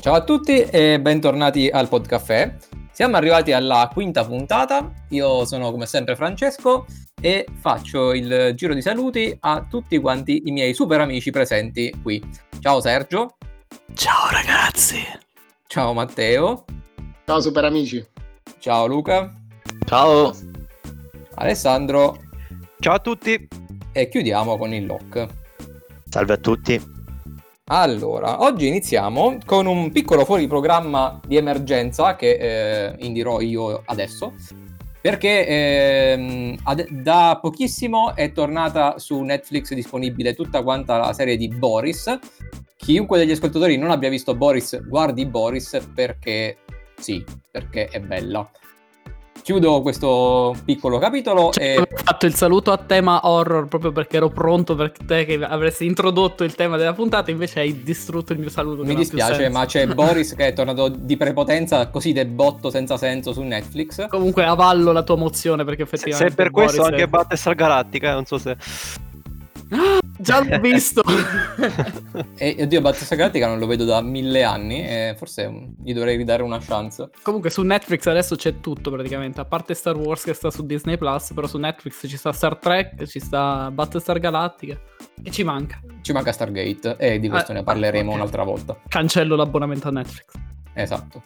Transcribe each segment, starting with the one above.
Ciao a tutti e bentornati al Podcaffè. Siamo arrivati alla quinta puntata. Io sono come sempre Francesco e faccio il giro di saluti a tutti quanti i miei super amici presenti qui. Ciao Sergio. Ciao ragazzi. Ciao Matteo. Ciao super amici. Ciao Luca. Ciao. Alessandro. Ciao a tutti. E chiudiamo con il lock. Salve a tutti. Allora, oggi iniziamo con un piccolo fuori programma di emergenza che eh, indirò io adesso, perché eh, ad- da pochissimo è tornata su Netflix disponibile tutta quanta la serie di Boris. Chiunque degli ascoltatori non abbia visto Boris, guardi Boris perché sì, perché è bella chiudo questo piccolo capitolo. Cioè, e... Ho fatto il saluto a tema horror proprio perché ero pronto per te che avresti introdotto il tema della puntata, invece hai distrutto il mio saluto. Mi dispiace, ma c'è Boris che è tornato di prepotenza così del botto senza senso su Netflix. Comunque avallo la tua mozione perché effettivamente... Se, se per Boris questo è... anche Battlestar Galactica, non so se... Già l'ho visto. e oddio, Battlestar Galactica non lo vedo da mille anni e forse gli dovrei ridare una chance. Comunque su Netflix adesso c'è tutto praticamente, a parte Star Wars che sta su Disney Plus, però su Netflix ci sta Star Trek, ci sta Battlestar Galactica e ci manca. Ci manca Stargate e di questo eh, ne parleremo okay. un'altra volta. Cancello l'abbonamento a Netflix. Esatto.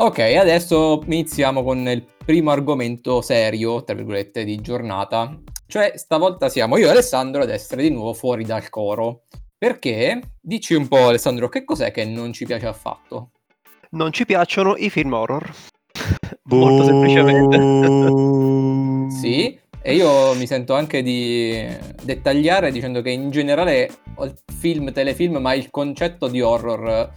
Ok, adesso iniziamo con il primo argomento serio, tra virgolette, di giornata, cioè, stavolta siamo io e Alessandro ad essere di nuovo fuori dal coro. Perché? Dici un po', Alessandro, che cos'è che non ci piace affatto? Non ci piacciono i film horror. Molto semplicemente. sì, e io mi sento anche di dettagliare dicendo che in generale film, telefilm, ma il concetto di horror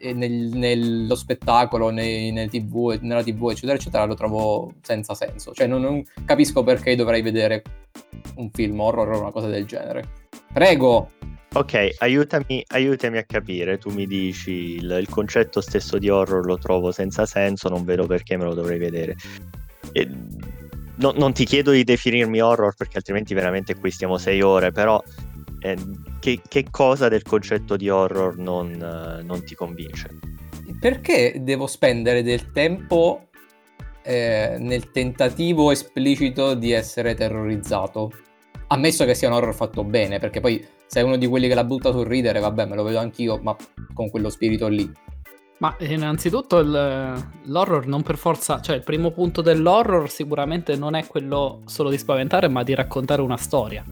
nel, nello spettacolo, nei, nel TV, nella TV, eccetera, eccetera, lo trovo senza senso. Cioè, non, non capisco perché dovrei vedere un film horror o una cosa del genere. Prego. Ok, aiutami, aiutami a capire. Tu mi dici il, il, concetto stesso di horror lo trovo senza senso, non vedo perché me lo dovrei vedere. E, no, non ti chiedo di definirmi horror perché altrimenti veramente qui stiamo sei ore, però eh, che, che, cosa del concetto di horror non, eh, non, ti convince? Perché devo spendere del tempo eh, nel tentativo esplicito di essere terrorizzato? Ammesso che sia un horror fatto bene, perché poi sei uno di quelli che la butta sul ridere, vabbè, me lo vedo anch'io, ma con quello spirito lì. Ma innanzitutto il, l'horror non per forza, cioè il primo punto dell'horror sicuramente non è quello solo di spaventare, ma di raccontare una storia.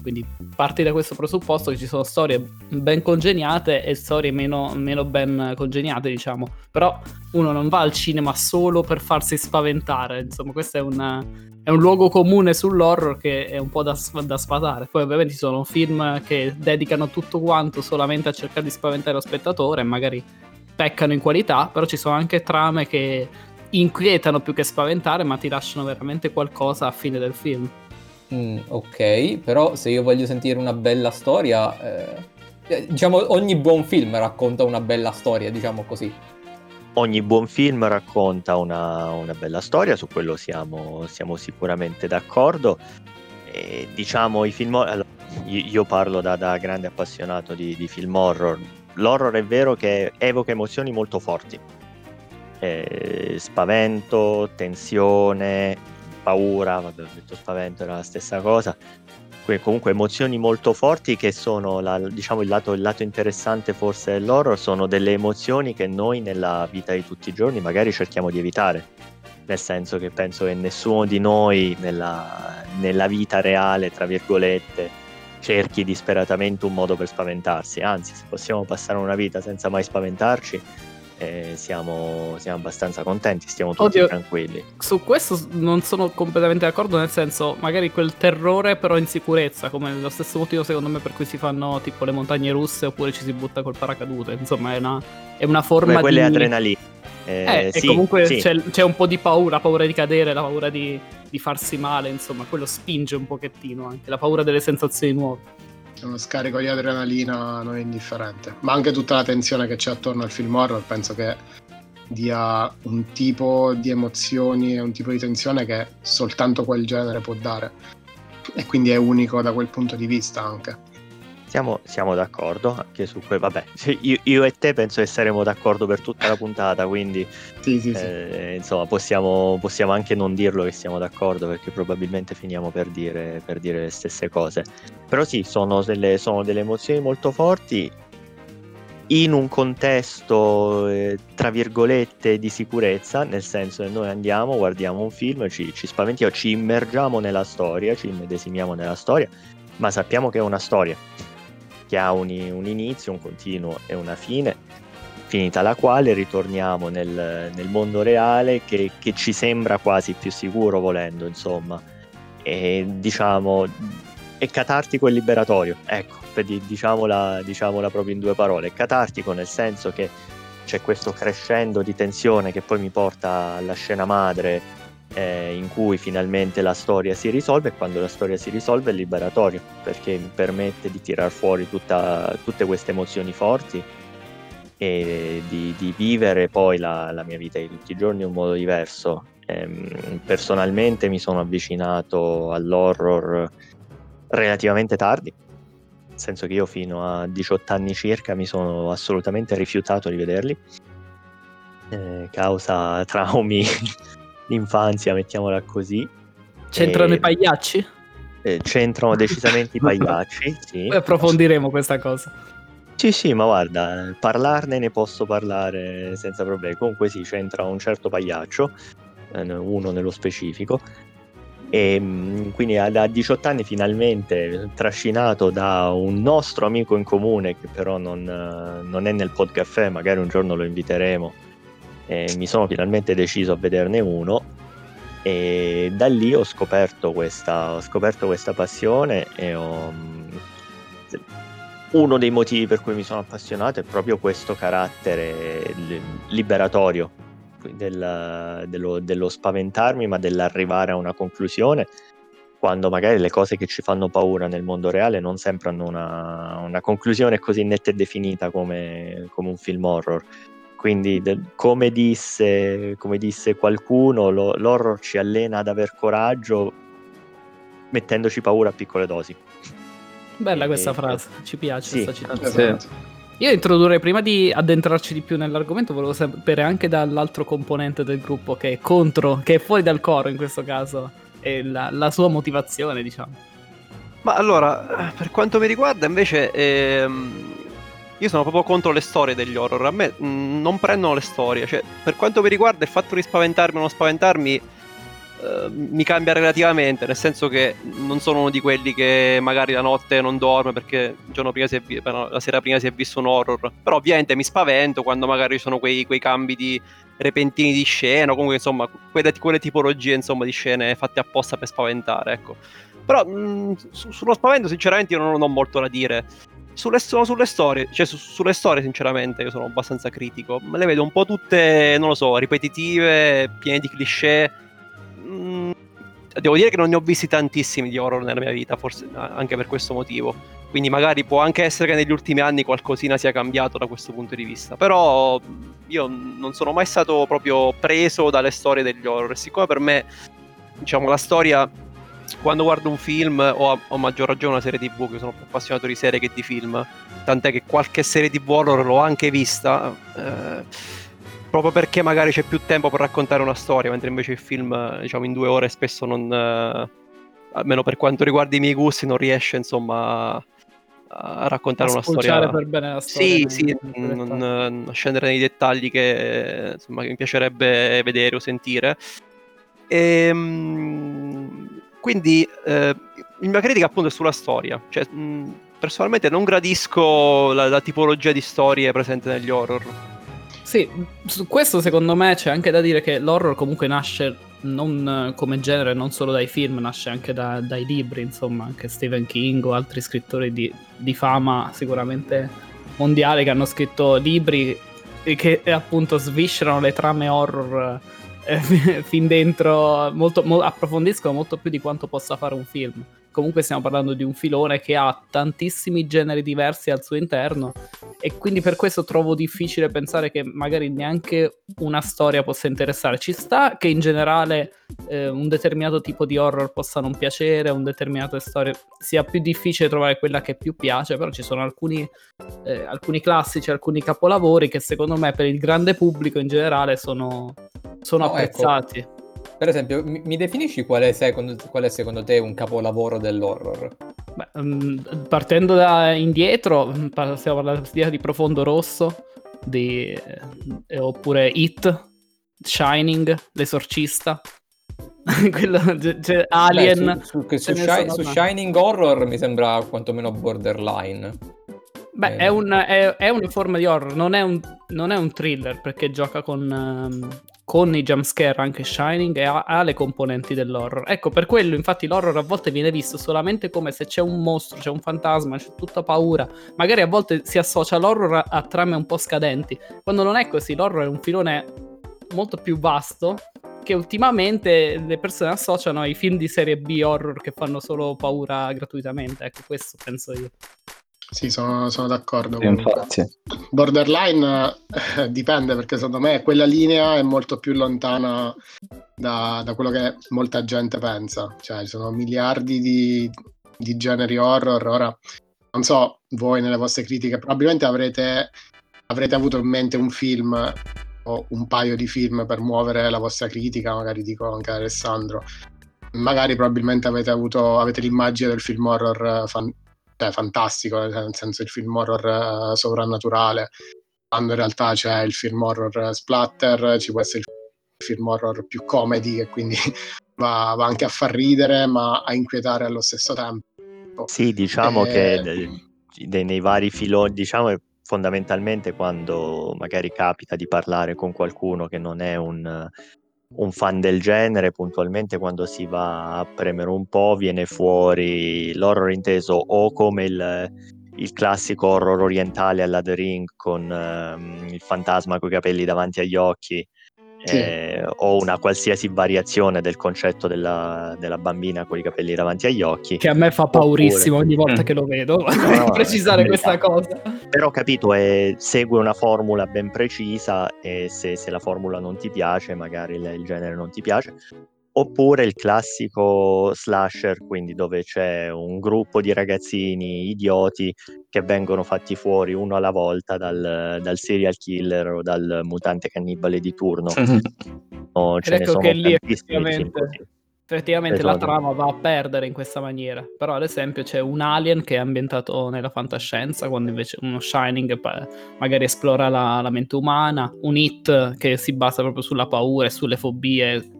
Quindi parti da questo presupposto che ci sono storie ben congeniate e storie meno, meno ben congeniate, diciamo. Però uno non va al cinema solo per farsi spaventare, insomma, questo è un, è un luogo comune sull'horror che è un po' da, da sfatare. Poi ovviamente ci sono film che dedicano tutto quanto solamente a cercare di spaventare lo spettatore e magari peccano in qualità, però ci sono anche trame che inquietano più che spaventare, ma ti lasciano veramente qualcosa a fine del film. Mm, ok, però se io voglio sentire una bella storia, eh, eh, diciamo ogni buon film racconta una bella storia, diciamo così. Ogni buon film racconta una, una bella storia, su quello siamo, siamo sicuramente d'accordo. E, diciamo i film allora, io parlo da, da grande appassionato di, di, film horror. L'horror è vero che evoca emozioni molto forti. Eh, spavento, tensione, paura, vabbè, ho detto spavento, era la stessa cosa. Quindi comunque emozioni molto forti che sono la, diciamo il lato, il lato interessante forse dell'horror, sono delle emozioni che noi nella vita di tutti i giorni magari cerchiamo di evitare. Nel senso che penso che nessuno di noi nella, nella vita reale, tra virgolette, cerchi disperatamente un modo per spaventarsi. Anzi, se possiamo passare una vita senza mai spaventarci, eh, siamo, siamo, abbastanza contenti, stiamo tutti Oddio, tranquilli. Su questo non sono completamente d'accordo, nel senso, magari quel terrore però in sicurezza, come lo stesso motivo secondo me per cui si fanno tipo le montagne russe oppure ci si butta col paracadute, insomma è una, è una forma Beh, quelle di... adrenalina. Eh, eh, sì, e comunque sì. c'è, c'è, un po' di paura, la paura di cadere, la paura di, di farsi male, insomma, quello spinge un pochettino anche, la paura delle sensazioni nuove uno scarico di adrenalina non indifferente. Ma anche tutta la tensione che c'è attorno al film horror penso che dia un tipo di emozioni e un tipo di tensione che soltanto quel genere può dare. E quindi è unico da quel punto di vista anche. Siamo, siamo d'accordo anche su quello. Vabbè, io, io, e te penso che saremo d'accordo per tutta la puntata, quindi sì, sì, sì. Eh, insomma possiamo, possiamo, anche non dirlo che siamo d'accordo perché probabilmente finiamo per dire, per dire le stesse cose. Però sì, sono delle, sono delle emozioni molto forti in un contesto, eh, tra virgolette, di sicurezza, nel senso che noi andiamo, guardiamo un film, ci, ci spaventiamo, ci immergiamo nella storia, ci immedesimiamo nella storia, ma sappiamo che è una storia che ha un, un inizio, un continuo e una fine, finita la quale ritorniamo nel, nel mondo reale che, che, ci sembra quasi più sicuro volendo, insomma. E diciamo, è catartico e liberatorio, ecco, diciamola, diciamola proprio in due parole, è catartico nel senso che c'è questo crescendo di tensione che poi mi porta alla scena madre eh, in cui finalmente la storia si risolve e quando la storia si risolve è liberatorio perché mi permette di tirar fuori tutta, tutte queste emozioni forti e di, di vivere poi la, la, mia vita di tutti i giorni in un modo diverso. Ehm, personalmente mi sono avvicinato all'horror relativamente tardi, nel senso che io fino a 18 anni circa mi sono assolutamente rifiutato di vederli, eh, causa traumi l'infanzia, mettiamola così. C'entrano e... i pagliacci? Eh, c'entrano decisamente i pagliacci, sì. Poi approfondiremo questa cosa. Sì, sì, ma guarda, parlarne ne posso parlare senza problemi. Comunque sì, c'entra un certo pagliaccio, eh, uno nello specifico. E mm, quindi a 18 anni finalmente trascinato da un nostro amico in comune che però non, non è nel podcast, magari un giorno lo inviteremo e mi sono finalmente deciso a vederne uno. E da lì ho scoperto questa, ho scoperto questa passione e ho, uno dei motivi per cui mi sono appassionato è proprio questo carattere liberatorio del, dello, dello spaventarmi ma dell'arrivare a una conclusione quando magari le cose che ci fanno paura nel mondo reale non sempre hanno una, una conclusione così netta e definita come, come un film horror quindi, de- come, disse, come, disse, qualcuno, lo- l'horror ci allena ad aver coraggio mettendoci paura a piccole dosi. Bella e... questa frase, ci piace sì. questa citazione. Sì. Io introdurrei prima di addentrarci di più nell'argomento, volevo sapere anche dall'altro componente del gruppo che è contro, che è fuori dal coro in questo caso, e la, la sua motivazione, diciamo. Ma allora, per quanto mi riguarda, invece, ehm, io sono proprio contro le storie degli horror. A me mh, mm, non prendono le storie. Cioè, per quanto mi riguarda, il fatto di spaventarmi o non spaventarmi eh, mi cambia relativamente. Nel senso che non sono uno di quelli che magari la notte non dorme perché vi- la sera prima si è visto un horror. Però ovviamente mi spavento quando magari ci sono quei, quei cambi di repentini di scena. O comunque, insomma, quelle, quelle tipologie insomma, di scene fatte apposta per spaventare. Ecco. Però mh, mm, su- sullo spavento, sinceramente, io non ho molto da dire. Sulle, sulle storie, cioè su, sulle storie sinceramente io sono abbastanza critico, me le vedo un po' tutte, non lo so, ripetitive, piene di cliché. Mm, devo dire che non ne ho visti tantissimi di horror nella mia vita, forse anche per questo motivo. Quindi magari può anche essere che negli ultimi anni qualcosina sia cambiato da questo punto di vista. Però io non sono mai stato proprio preso dalle storie degli horror. Siccome per me, diciamo, la storia quando guardo un film o a, maggior ragione una serie tv che sono più appassionato di serie che di film. Tant'è che qualche serie tv horror l'ho anche vista eh, proprio perché magari c'è più tempo per raccontare una storia mentre invece il film diciamo in due ore spesso non eh, almeno per quanto riguarda i miei gusti non riesce insomma a raccontare a una storia per bene la storia sì sì non, non, scendere nei dettagli che, insomma, che mi piacerebbe vedere o sentire. E, ehm, quindi eh, la mia critica appunto è sulla storia. Cioè, mh, personalmente non gradisco la, la, tipologia di storie presente negli horror. Sì, su questo secondo me c'è anche da dire che l'horror comunque nasce non come genere, non solo dai film, nasce anche da, dai libri, insomma, anche Stephen King o altri scrittori di, di fama sicuramente mondiali che hanno scritto libri che appunto sviscerano le trame horror fin dentro, molto, mo, approfondiscono molto più di quanto possa fare un film. Comunque stiamo parlando di un filone che ha tantissimi generi diversi al suo interno e quindi per questo trovo difficile pensare che magari neanche una storia possa interessare. Ci sta che in generale eh, un determinato tipo di horror possa non piacere, un determinato storia sia più difficile trovare quella che più piace, però ci sono alcuni, eh, alcuni classici, alcuni capolavori che secondo me per il grande pubblico in generale sono, sono No, ecco. Per esempio, mi, mi definisci qual è, secondo, qual è secondo te un capolavoro dell'horror? Beh, mm, partendo da indietro, mm, stiamo parlando di Profondo Rosso, di, eh, oppure It, Shining, L'Esorcista, quello, c- c'è Alien. Beh, su, su- su Shi- su. Shining Horror mi sembra quantomeno borderline. Beh, Eh. è, un- è- è una forma di horror, non è un, non è un thriller perché gioca con, ehm, con i jumpscare anche Shining e ha, ha le componenti dell'horror. Ecco, per quello infatti l'horror a volte viene visto solamente come se c'è un mostro, c'è un fantasma, c'è tutta paura. Magari a volte si associa l'horror a, a trame un po' scadenti, quando non è così, l'horror è un filone molto più vasto che ultimamente le persone associano ai film di serie B horror che fanno solo paura gratuitamente. Ecco, questo penso io. Sì, sono, sono d'accordo. Borderline eh, dipende perché secondo me quella linea è molto più lontana da, da quello che molta gente pensa. Cioè, ci sono miliardi di, di generi horror. Ora, non so, voi nelle vostre critiche, probabilmente avrete, avrete avuto in mente un film o un paio di film per muovere la vostra critica, magari dico anche Alessandro. Magari probabilmente avete avuto avete l'immagine del film horror fan- cioè, fantastico, nel senso il film horror eh, sovrannaturale, quando in realtà c'è il film horror splatter, ci può essere il film horror più comedy che quindi va, va anche a far ridere ma a inquietare allo stesso tempo. Sì, diciamo Eh, che de- nei vari filoni, diciamo fondamentalmente quando magari capita di parlare con qualcuno che non è un, un fan del genere, puntualmente quando si va a premere un po' viene fuori l'horror inteso o come il, il classico horror orientale alla The Ring con ehm, il fantasma coi capelli davanti agli occhi. Sì. eh, o una qualsiasi variazione del concetto della, della bambina con i capelli davanti agli occhi Che a me fa paurissimo ogni volta Mm. che lo vedo. No, precisare eh, questa cosa. però capito è- segue una formula ben precisa e se, se la formula non ti piace magari il, il genere non ti piace oppure il classico slasher quindi dove c'è un gruppo di ragazzini idioti che vengono fatti fuori uno alla volta dal, dal serial killer o dal mutante cannibale di turno No, ce ecco sono che lì effettivamente, effettivamente la Esatto. trama va a perdere in questa maniera. Però, ad esempio, c'è un Alien che è ambientato nella fantascienza, quando invece uno Shining magari esplora la, la mente umana, un Hit che si basa proprio sulla paura e sulle fobie,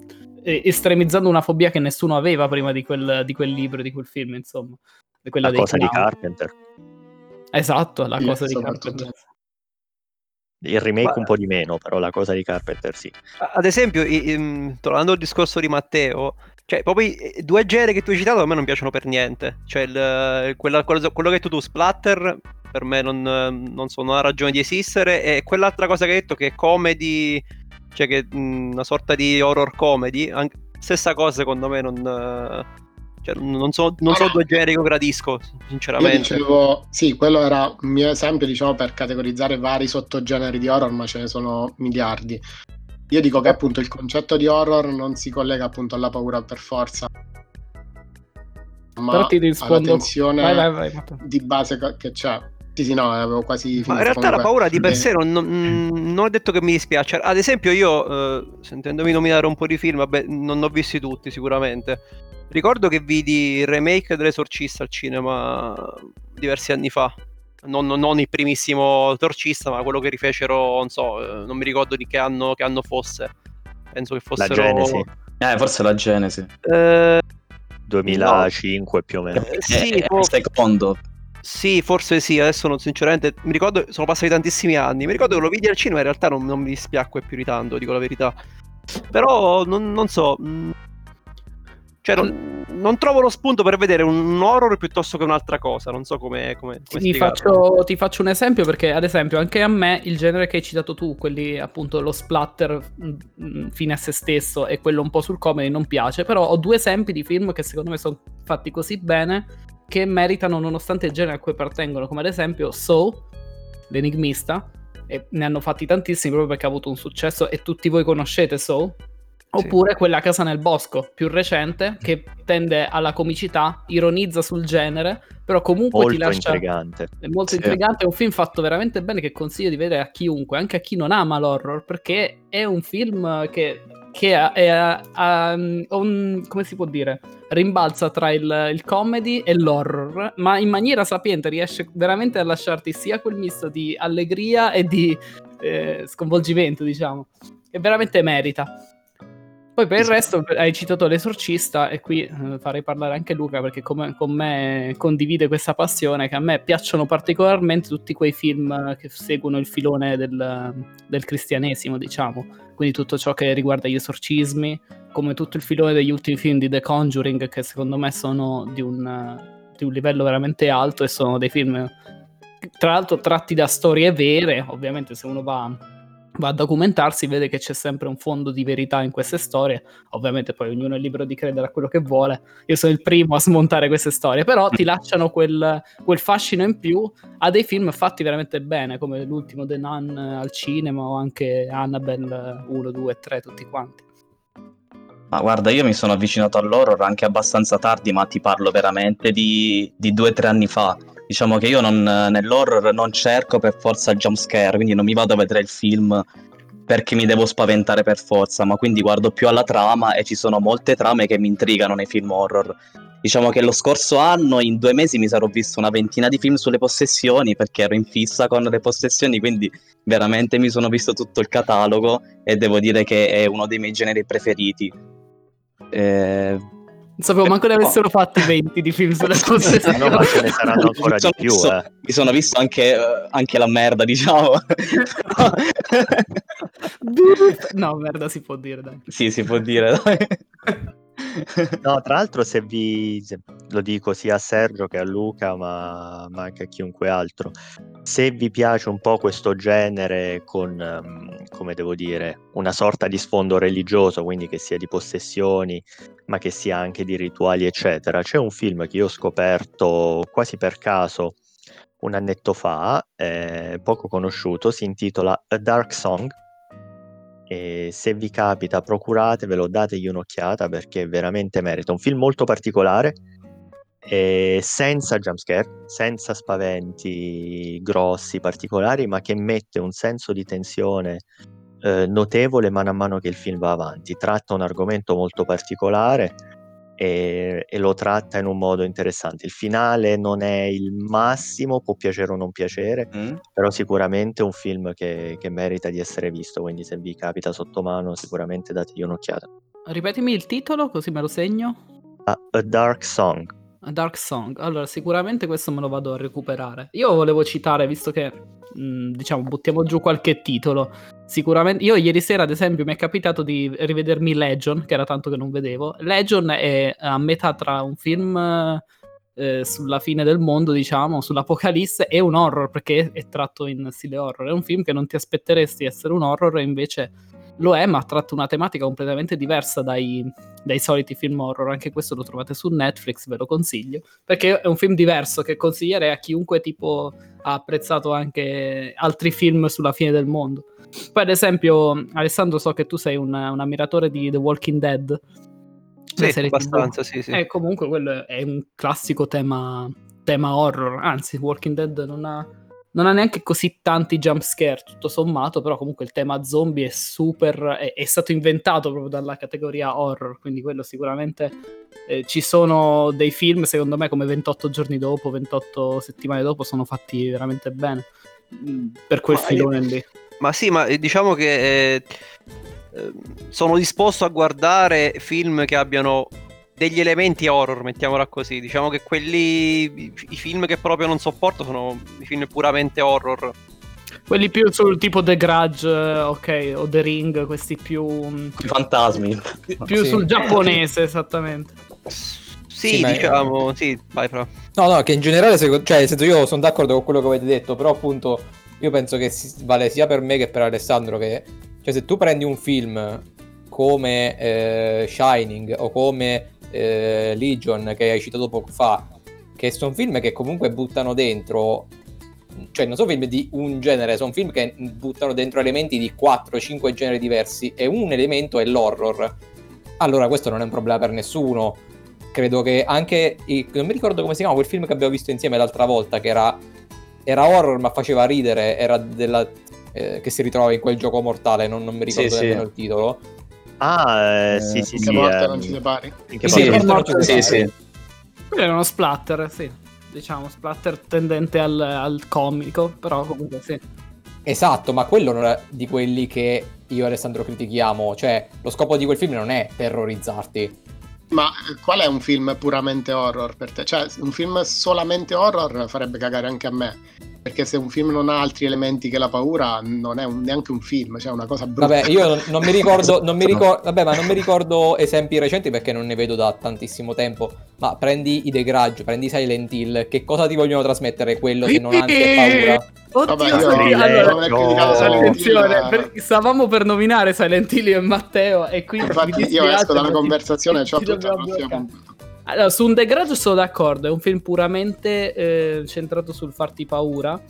estremizzando una fobia che nessuno aveva prima di quel, di quel libro, di quel film, insomma. Di quella la dei cosa di clown. Carpenter Esatto, la Sì, cosa di. Carpenter. il remake Guarda. un po' di meno però la cosa di Carpenter sì Ad esempio, i- tornando al discorso di Matteo, cioè proprio i due generi che tu hai citato a me non piacciono per niente. Cioè, il- quella- quello, quello che hai detto tu, Splatter, per me non, non so, non ha ragione di esistere. E quell'altra cosa che hai detto che è comedy, cioè che mh, una sorta di horror comedy, anche- stessa cosa secondo me non... Cioè, non so, non so due generi che io gradisco, Io sinceramente. dicevo, sì, quello era un mio esempio, diciamo, per categorizzare vari sottogeneri di horror, ma ce ne sono miliardi. Io dico che appunto il concetto di horror non si collega appunto alla paura per forza, ma Però ti alla rispondo. tensione Vai, vai, vai. Di base che c'è. Sì, sì, no, avevo quasi Ma finito. in realtà la paura di per Eh, sé non, non- non ho detto che mi dispiace. Ad esempio, io eh, sentendomi nominare un po' di film, vabbè, non ne ho visti tutti sicuramente. Ricordo che vidi il remake dell'Esorcista al cinema diversi anni fa. Non, non- non il primissimo Esorcista, ma quello che rifecero, non so, eh, non mi ricordo di che anno, che anno fosse. Penso che la fossero. Genesi Eh, forse la Genesi. Eh, 2005 più o meno Eh, sì, Eh, può- il secondo. Sì, forse sì, adesso non, sinceramente mi ricordo, sono passati tantissimi anni, mi ricordo che lo vidi al cinema, in realtà non, non mi dispiacque più di tanto, dico la verità. Però non, non so, mh, cioè non- non trovo lo spunto per vedere un horror piuttosto che un'altra cosa. Non so come. come, come ti, faccio, ti, faccio, un esempio perché, ad esempio, anche a me il genere che hai citato tu, quelli appunto lo splatter mh, mm, fine a se stesso e quello un po' sul comedy, non piace. Però ho due esempi di film che secondo me sono fatti così bene che meritano nonostante il genere a cui appartengono, come ad esempio Soul, l'enigmista. E ne hanno fatti tantissimi proprio perché ha avuto un successo e tutti voi conoscete Soul. Oppure sì. quella Casa nel Bosco, più recente, che tende alla comicità, ironizza sul genere, però comunque molto ti lascia... Intrigante. È molto sì. intrigante, è un film fatto veramente bene che consiglio di vedere a chiunque, anche a chi non ama l'horror, perché è un film che, che è, è, è un... come si può dire? Rimbalza tra il, il comedy e l'horror, ma in maniera sapiente riesce veramente a lasciarti sia quel misto di allegria e di eh, sconvolgimento, diciamo. E veramente merita. Poi per il resto hai citato l'esorcista e qui eh, farei parlare anche Luca perché come, con me condivide questa passione che a me piacciono particolarmente tutti quei film che seguono il filone del, del cristianesimo, diciamo. Quindi tutto ciò che riguarda gli esorcismi, come tutto il filone degli ultimi film di The Conjuring che secondo me sono di un, di un livello veramente alto e sono dei film tra l'altro tratti da storie vere, ovviamente se uno va va a documentarsi, vede che c'è sempre un fondo di verità in queste storie. Ovviamente poi ognuno è libero di credere a quello che vuole. Io sono il primo a smontare queste storie, però ti lasciano quel, quel fascino in più a dei film fatti veramente bene, come l'ultimo The Nun al cinema o anche Annabelle 1, 2 3, tutti quanti. Ma guarda, io mi sono avvicinato all'horror anche abbastanza tardi, ma ti parlo veramente di, di due o tre anni fa diciamo che io non, nell'horror non cerco per forza il jumpscare, quindi non mi vado a vedere il film perché mi devo spaventare per forza, ma quindi guardo più alla trama e ci sono molte trame che mi intrigano nei film horror. Diciamo che lo scorso anno, in due mesi, mi sarò visto una ventina di film sulle possessioni perché ero in fissa con le possessioni, quindi veramente mi sono visto tutto il catalogo e devo dire che è uno dei miei generi preferiti. Eh, sapevo manco ne avessero fatti 20 di film sulle cose. no, ma ce ne saranno ancora di più. Visto, eh. Mi sono visto anche, uh, anche la merda, diciamo. no, merda si può dire, dai. Sì, si può dire, dai. No, tra l'altro se vi, se, lo dico sia a Sergio che a Luca, ma, ma, anche a chiunque altro, se vi piace un po' questo genere con, um, come devo dire, una sorta di sfondo religioso, quindi che sia di possessioni, ma che sia anche di rituali, eccetera, c'è un film che io ho scoperto quasi per caso un annetto fa, eh, poco conosciuto, si intitola A Dark Song e se vi capita, procuratevelo, dategli un'occhiata perché veramente merita. Un film molto particolare, senza jumpscare, senza spaventi grossi, particolari, ma che mette un senso di tensione eh, notevole a mano che il film va avanti. Tratta un argomento molto particolare e, e, lo tratta in un modo interessante. Il finale non è il massimo, può piacere o non piacere, mm. però sicuramente è un film che, che, merita di essere visto, quindi se vi capita sotto mano sicuramente dategli un'occhiata. Ripetimi il titolo così me lo segno. A, a Dark Song. A Dark Song. Allora, sicuramente questo me lo vado a recuperare. Io volevo citare, visto che mh, diciamo buttiamo giù qualche titolo. Sicuramente, io ieri sera, ad esempio, mi è capitato di rivedermi Legion, che era tanto che non vedevo. Legion è a metà tra un film eh, sulla fine del mondo, diciamo, sull'apocalisse, e un horror, perché è tratto in stile horror. È un film che non ti aspetteresti essere un horror, e invece lo è, ma tratta una tematica completamente diversa dai, dai, soliti film horror. Anche questo lo trovate su Netflix, ve lo consiglio. Perché è un film diverso che consiglierei a chiunque tipo ha apprezzato anche altri film sulla fine del mondo. Poi, ad esempio, Alessandro, so che tu sei un, un ammiratore di The Walking Dead. Sì, abbastanza, sì, sì. E eh, comunque quello è un classico tema, tema horror. Anzi, Walking Dead non ha non ha neanche così tanti jump scare, tutto sommato, però comunque il tema zombie è super, è, è stato inventato proprio dalla categoria horror, quindi quello sicuramente eh, ci sono dei film, secondo me, come 28 giorni dopo, 28 settimane dopo, sono fatti veramente bene mm, per quel ma filone io, lì. Ma sì, ma eh, diciamo che eh, eh, sono disposto a guardare film che abbiano degli elementi horror, mettiamola così. Diciamo che quelli, i, film che proprio non sopporto sono i film puramente horror. Quelli più sul tipo The Grudge, ok, o The Ring, questi più... I fantasmi. Più sì. sul giapponese, esattamente. Sì, Sì, diciamo, sì, vai fra. No, no, che in generale, secondo- cioè, nel senso, io sono d'accordo con quello che avete detto, però appunto io penso che vale sia per me che per Alessandro che, cioè, se tu prendi un film come eh, Shining o come eh, Legion che hai citato poco fa, che sono film che comunque buttano dentro, cioè non sono film di un genere, sono film che buttano dentro elementi di 4-5 generi diversi e un elemento è l'horror. Allora questo non è un problema per nessuno. Credo che anche, i- non mi ricordo come si chiama quel film che abbiamo visto insieme l'altra volta, che era, era horror ma faceva ridere, era della, eh, che si ritrova in quel gioco mortale, non, non mi ricordo Sì, sì. nemmeno il titolo. Ah, eh, Eh, sì, sì, sì. morte ehm, non ci separi. Sì, Sì, sì. Quello era uno splatter, sì. Diciamo, splatter tendente al, al comico, però comunque sì. Esatto, ma quello non è di quelli che io e Alessandro critichiamo, cioè lo scopo di quel film non è terrorizzarti. Ma eh, qual è un film puramente horror per te? Cioè, un film solamente horror farebbe cagare anche a me. Perché se un film non ha altri elementi che la paura, non è un- neanche un film, cioè è una cosa brutta. Vabbè, io non, non mi ricordo, non mi ricor- vabbè, ma non mi ricordo esempi recenti perché non ne vedo da tantissimo tempo. Ma prendi i The Grudge, prendi Silent Hill, che cosa ti vogliono trasmettere quello se non e paura? Oddio, Vabbè, io Silent allora, non è criticato No. Per- stavamo per nominare Silent Hill e Matteo e quindi Infatti mi io esco dalla conversazione, c'ho tutta la dobbiamo. Allora, su un Grudge sono d'accordo, è un film puramente eh, centrato sul farti paura.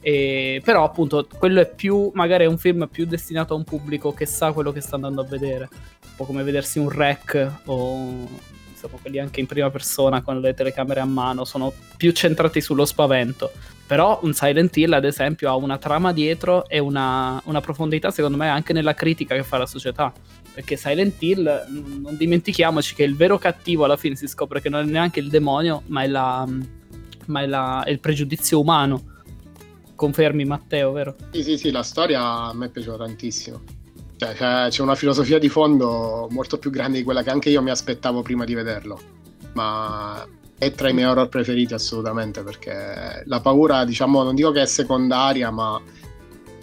E- però appunto quello è più magari è un film più destinato a un pubblico che sa quello che sta andando a vedere un po' come vedersi un rec o insomma quelli anche in prima persona con le telecamere a mano sono più centrati sullo spavento però un Silent Hill ad esempio ha una trama dietro e una, una profondità secondo me anche nella critica che fa la società perché Silent Hill non dimentichiamoci che il vero cattivo alla fine si scopre che non è neanche il demonio ma è, la, ma è, la- è il pregiudizio umano confermi Matteo vero? Sì, sì, sì, la storia a me è piaciuta tantissimo. Cioè, c'è, c'è una filosofia di fondo molto più grande di quella che anche io mi aspettavo prima di vederlo. Ma è tra i miei horror preferiti assolutamente, perché la paura, diciamo, non dico che è secondaria, ma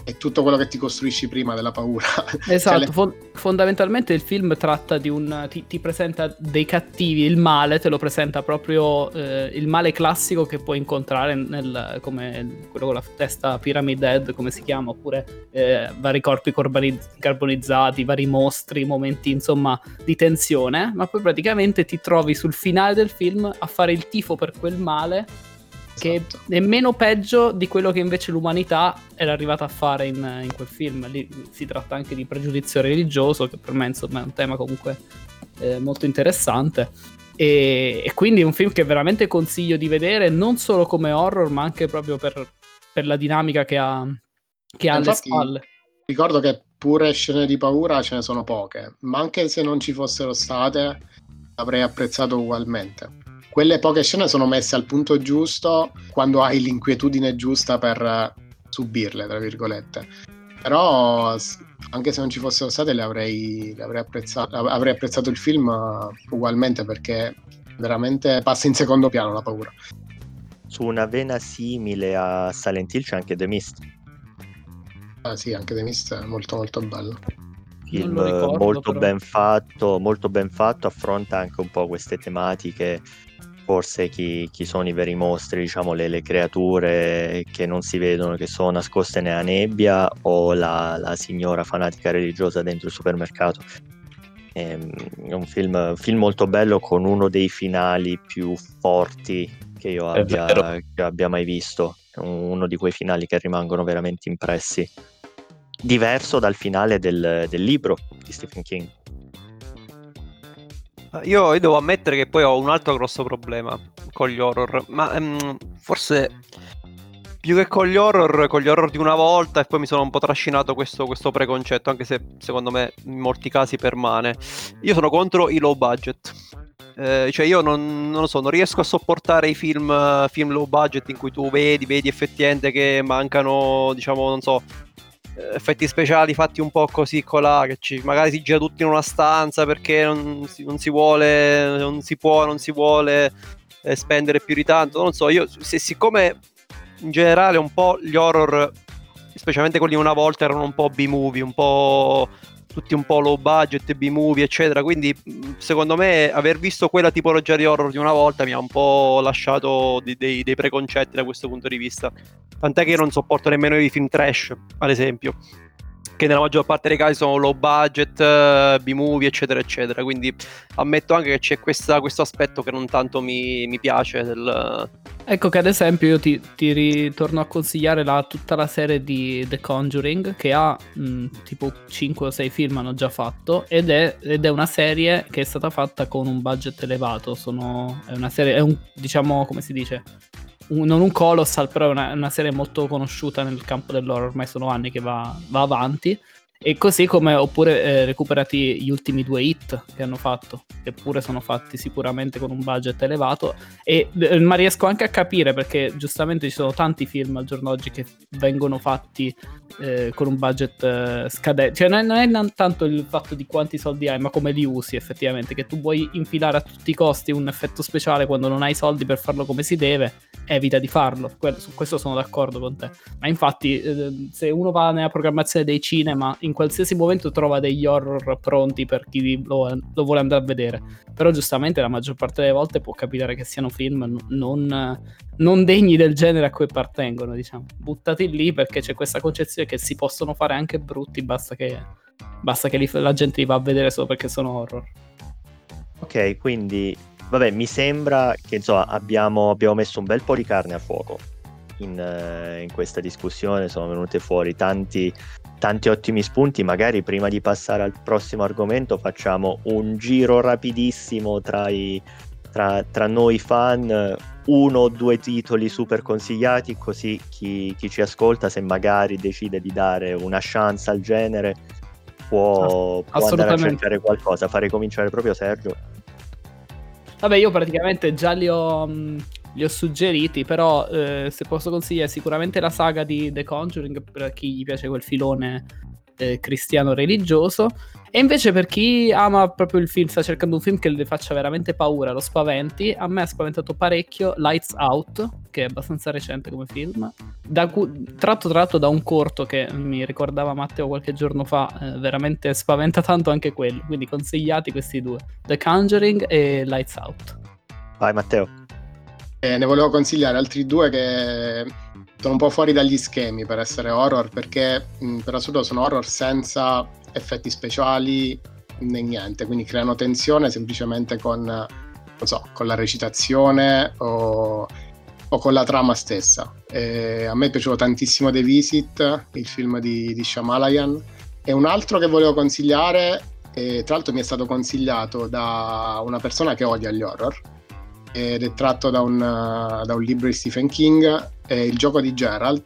è tutto quello che ti costruisci prima della paura. Esatto, Cioè, le- fon- fondamentalmente il film tratta di un... Ti, ti presenta dei cattivi, il male, te lo presenta proprio eh, il male classico che puoi incontrare nel, come quello con la testa Pyramid Head, come si chiama, oppure eh, vari corpi corbani- carbonizzati, vari mostri, momenti insomma di tensione, ma poi praticamente ti trovi sul finale del film a fare il tifo per quel male che Esatto. è meno peggio di quello che invece l'umanità era arrivata a fare in, in quel film. Lì si tratta anche di pregiudizio religioso, che per me insomma è un tema comunque eh, molto interessante. E, e quindi è un film che veramente consiglio di vedere, non solo come horror, ma anche proprio per, per la dinamica che ha, che ha alle Infatti- spalle. Ricordo che pure scene di paura ce ne sono poche, ma anche se non ci fossero state, avrei apprezzato ugualmente. Quelle poche scene sono messe al punto giusto quando hai l'inquietudine giusta per eh, subirle, tra virgolette. Però anche se non ci fossero state, le avrei, le avrei, apprezzato, avrei apprezzato il film ugualmente perché veramente passa in secondo piano la paura. Su una vena simile a Silent Hill c'è anche The Mist, Ah, sì, anche The Mist è molto molto bello. film ricordo, molto però. ben fatto, molto ben fatto, affronta anche un po' queste tematiche. Forse chi, chi sono i veri mostri, diciamo le, le creature che non si vedono, che sono nascoste nella nebbia, o la, la signora fanatica religiosa dentro il supermercato. Ehm, È un film, film molto bello con uno dei finali più forti che io abbia, che abbia mai visto. Uno di quei finali che rimangono veramente impressi. Diverso dal finale del, del libro di Stephen King. Io, io devo ammettere che poi ho un altro grosso problema con gli horror, ma ehm, forse più che con gli horror, con gli horror di una volta e poi mi sono un po' trascinato questo, questo preconcetto, anche se secondo me in molti casi permane. Io sono contro i low budget. Eh, cioè io non, non lo so, non riesco a sopportare i film, film low budget in cui tu vedi, vedi effettivamente che mancano, diciamo, non so, effetti speciali fatti un po' così colà, che ci, magari si gira tutti in una stanza perché non si, non si vuole, non si può, non si vuole eh, spendere più di tanto, non so, io se, siccome in generale un po' gli horror, specialmente quelli una volta, erano un po' B-movie, un po' tutti un po' low budget, B-movie, eccetera. Quindi, secondo me, aver visto quella tipologia di horror di una volta mi ha un po' lasciato dei, dei, dei preconcetti da questo punto di vista. Tant'è che io non sopporto nemmeno i film trash, ad esempio che nella maggior parte dei casi sono low budget, uh, B-movie, eccetera, eccetera. Quindi ammetto anche che c'è questa, questo aspetto che non tanto mi, mi piace. Del... Ecco che ad esempio io ti, ti ritorno a consigliare la, tutta la serie di The Conjuring che ha mh, tipo 5 o 6 film hanno già fatto ed è, ed è, una serie che è stata fatta con un budget elevato. Sono, è una serie, è un, diciamo, come si dice, un, non un colossal, però è una, una, serie molto conosciuta nel campo dell'horror, ormai sono anni che va, va avanti. E così come oppure eh, recuperati gli ultimi due hit che hanno fatto, che pure sono fatti sicuramente con un budget elevato. E, eh, ma riesco anche a capire perché giustamente ci sono tanti film al giorno d'oggi che vengono fatti eh, con un budget eh, scadente. Cioè, non è, non è tanto il fatto di quanti soldi hai, ma come li usi effettivamente. Che tu vuoi infilare a tutti i costi un effetto speciale quando non hai soldi per farlo come si deve, evita di farlo. Que- su questo sono d'accordo con te. Ma infatti, eh, se uno va nella programmazione dei cinema in qualsiasi momento trova degli horror pronti per chi lo, lo, vuole andare a vedere. Però giustamente la maggior parte delle volte può capitare che siano film non, non degni del genere a cui appartengono, diciamo. Buttati lì perché c'è questa concezione che si possono fare anche brutti, basta che, basta che li, la gente li va a vedere solo perché sono horror. Ok, quindi vabbè, mi sembra che insomma abbiamo, abbiamo messo un bel po' di carne a fuoco in, uh, in, questa discussione, sono venute fuori tanti tanti ottimi spunti. Magari prima di passare al prossimo argomento facciamo un giro rapidissimo tra, i, tra, tra noi fan, uno o due titoli super consigliati, così chi, chi, ci ascolta, se magari decide di dare una chance al genere, può, può andare a cercare qualcosa. Farei cominciare proprio Sergio. Vabbè, io praticamente già li ho, li ho suggeriti, però eh, se posso consigliare sicuramente la saga di The Conjuring per chi gli piace quel filone eh, cristiano religioso. E invece per chi ama proprio il film, sta cercando un film che le faccia veramente paura, lo spaventi, a me ha spaventato parecchio Lights Out, che è abbastanza recente come film, cu- tratto tratto da un corto che mi ricordava Matteo qualche giorno fa, eh, veramente spaventa tanto anche quello, quindi consigliati questi due, The Conjuring e Lights Out. Vai Matteo. Ne volevo consigliare altri due che sono un po' fuori dagli schemi per essere horror, perché mh, per assurdo sono horror senza effetti speciali né niente, quindi creano tensione semplicemente con, so, con la recitazione o, o, con la trama stessa. E a me è piaciuto tantissimo The Visit, il film di, di Shyamalan, e un altro che volevo consigliare, tra l'altro mi è stato consigliato da una persona che odia gli horror, ed è tratto da un, da un libro di Stephen King, è il gioco di Gerald,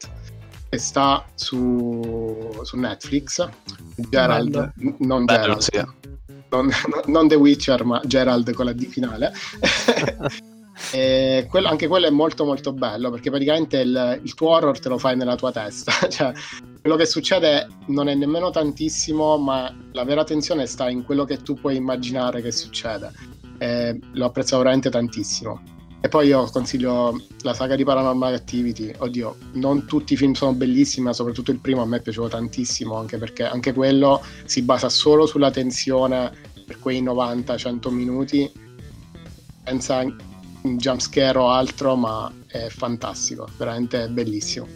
che sta su, su Netflix. Gerald, Bello. non Bello, Gerald. Sì. Non, non, The Witcher, ma Gerald con la D finale. e quello, anche quello è molto molto bello perché praticamente il, il, tuo horror te lo fai nella tua testa. cioè, quello che succede non è nemmeno tantissimo, ma la vera tensione sta in quello che tu puoi immaginare che succede e l'ho apprezzato veramente tantissimo. E poi io consiglio la saga di Paranormal Activity. Oddio, non tutti i film sono bellissimi, ma soprattutto il primo a me piaciuto tantissimo, anche perché anche quello si basa solo sulla tensione per quei 90-100 minuti, senza un jumpscare o altro, ma è fantastico, veramente bellissimo.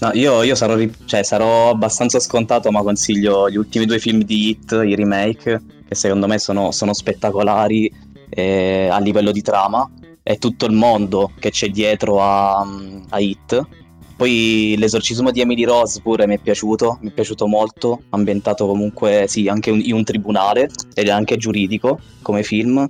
No, io, io sarò, cioè, sarò abbastanza scontato, ma consiglio gli ultimi due film di Hit, i remake che secondo me sono, sono spettacolari eh, a livello di trama e tutto il mondo che c'è dietro a, a Hit. Poi l'esorcismo di Emily Rose pure mi è piaciuto, mi è piaciuto molto, ambientato comunque sì, anche in un tribunale ed è anche giuridico come film.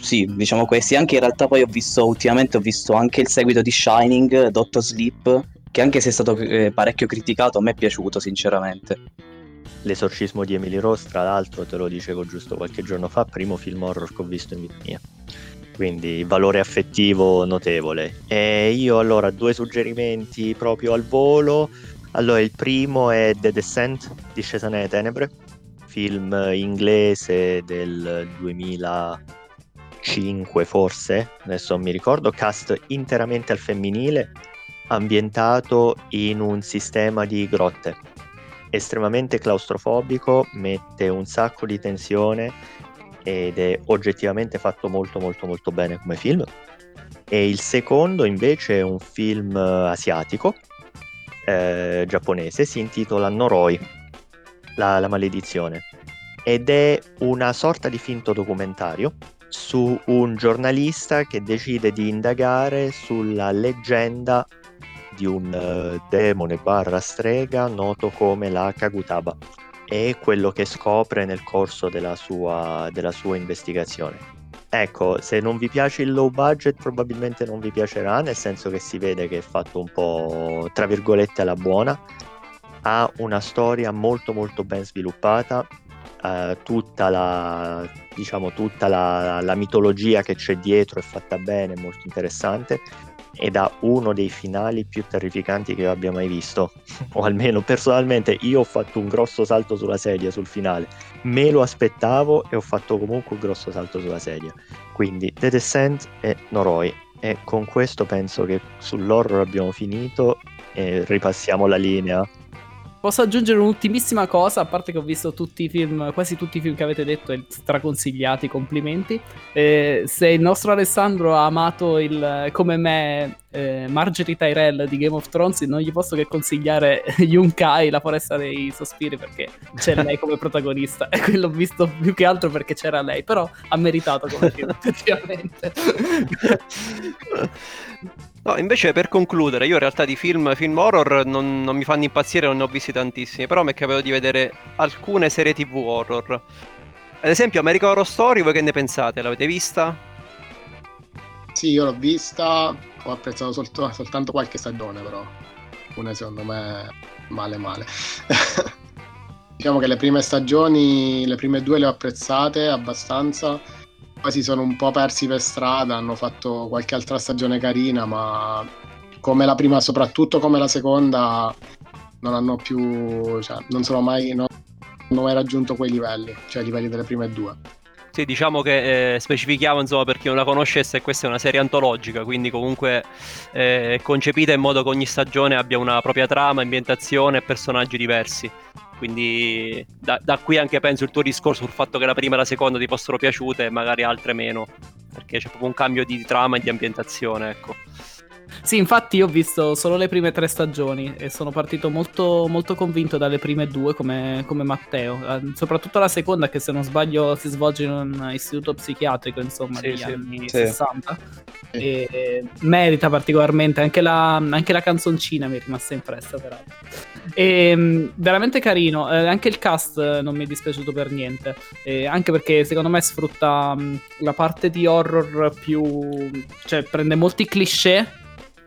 Sì, diciamo questi. Anche in realtà poi ho visto ultimamente ho visto anche il seguito di Shining, Doctor Sleep, che anche se è stato eh, parecchio criticato, a me è piaciuto sinceramente. L'esorcismo di Emily Rose, tra l'altro, te lo dicevo giusto qualche giorno fa, primo film horror che ho visto in vita mia. Quindi valore affettivo notevole. E io allora due suggerimenti proprio al volo. Allora, il primo è The Descent, Discesa nelle Tenebre, film inglese del 2005 forse, adesso non mi ricordo, cast interamente al femminile, ambientato in un sistema di grotte estremamente claustrofobico, mette un sacco di tensione ed è oggettivamente fatto molto molto molto bene come film. E il secondo invece è un film eh, asiatico, eh, giapponese, si intitola Noroi, la, la maledizione, ed è una sorta di finto documentario su un giornalista che decide di indagare sulla leggenda di un uh, demone barra strega noto come la Kagutaba. E quello che scopre nel corso della sua, della sua investigazione. Ecco, se non vi piace il low budget probabilmente non vi piacerà, nel senso che si vede che è fatto un po' tra virgolette alla buona, ha una storia molto molto ben sviluppata, uh, tutta, la, diciamo, tutta la, la mitologia che c'è dietro è fatta bene, molto interessante ed ha uno dei finali più terrificanti che io abbia mai visto. o almeno personalmente io ho fatto un grosso salto sulla sedia sul finale. Me lo aspettavo e ho fatto comunque un grosso salto sulla sedia. Quindi The Descent e Noroi. E con questo penso che sull'horror abbiamo finito e ripassiamo la linea Posso aggiungere un'ultimissima cosa, a parte che ho visto tutti film, quasi tutti i film che avete detto e straconsigliati, complimenti. Eh, se il nostro Alessandro ha amato il, come me eh, Marjorie Tyrell di Game of Thrones, non gli posso che consigliare Yunkai, la foresta dei sospiri, perché c'è lei come protagonista. E quello ho visto più che altro perché c'era lei, però ha meritato come film, effettivamente. No, invece per concludere, io in realtà di film, film horror non, non mi fanno impazzire, non ne ho visti tantissimi, però mi è capitato di vedere alcune serie tv horror. Ad esempio American Horror Story, voi che ne pensate? L'avete vista? Sì, io l'ho vista, ho apprezzato solto, soltanto qualche stagione però, una secondo me male male. diciamo che le prime stagioni, le prime due le ho apprezzate abbastanza si sono un po' persi per strada, hanno fatto qualche altra stagione carina, ma come la prima, soprattutto come la seconda, non hanno più, cioè, non sono mai, non hanno mai raggiunto quei livelli, cioè i livelli delle prime due. Sì, diciamo che eh, specifichiamo insomma per chi non la conoscesse, questa è una serie antologica, quindi comunque eh, concepita in modo che ogni stagione abbia una propria trama, ambientazione e personaggi diversi. Quindi da, da, qui anche penso il tuo discorso sul fatto che la prima e la seconda ti fossero piaciute e magari altre meno, perché c'è proprio un cambio di trama e di ambientazione, ecco. Sì, infatti io ho visto solo le prime tre stagioni e sono partito molto, molto convinto dalle prime due come, come, Matteo, eh, soprattutto la seconda che se non sbaglio si svolge in un istituto psichiatrico insomma sì, negli sì, anni sì. 60 e merita particolarmente, anche la, anche la canzoncina mi è rimasta impressa peraltro. E, ehm, veramente carino, eh, anche il cast non mi è dispiaciuto per niente, eh, anche perché secondo me sfrutta mh, la parte di horror più... cioè prende molti cliché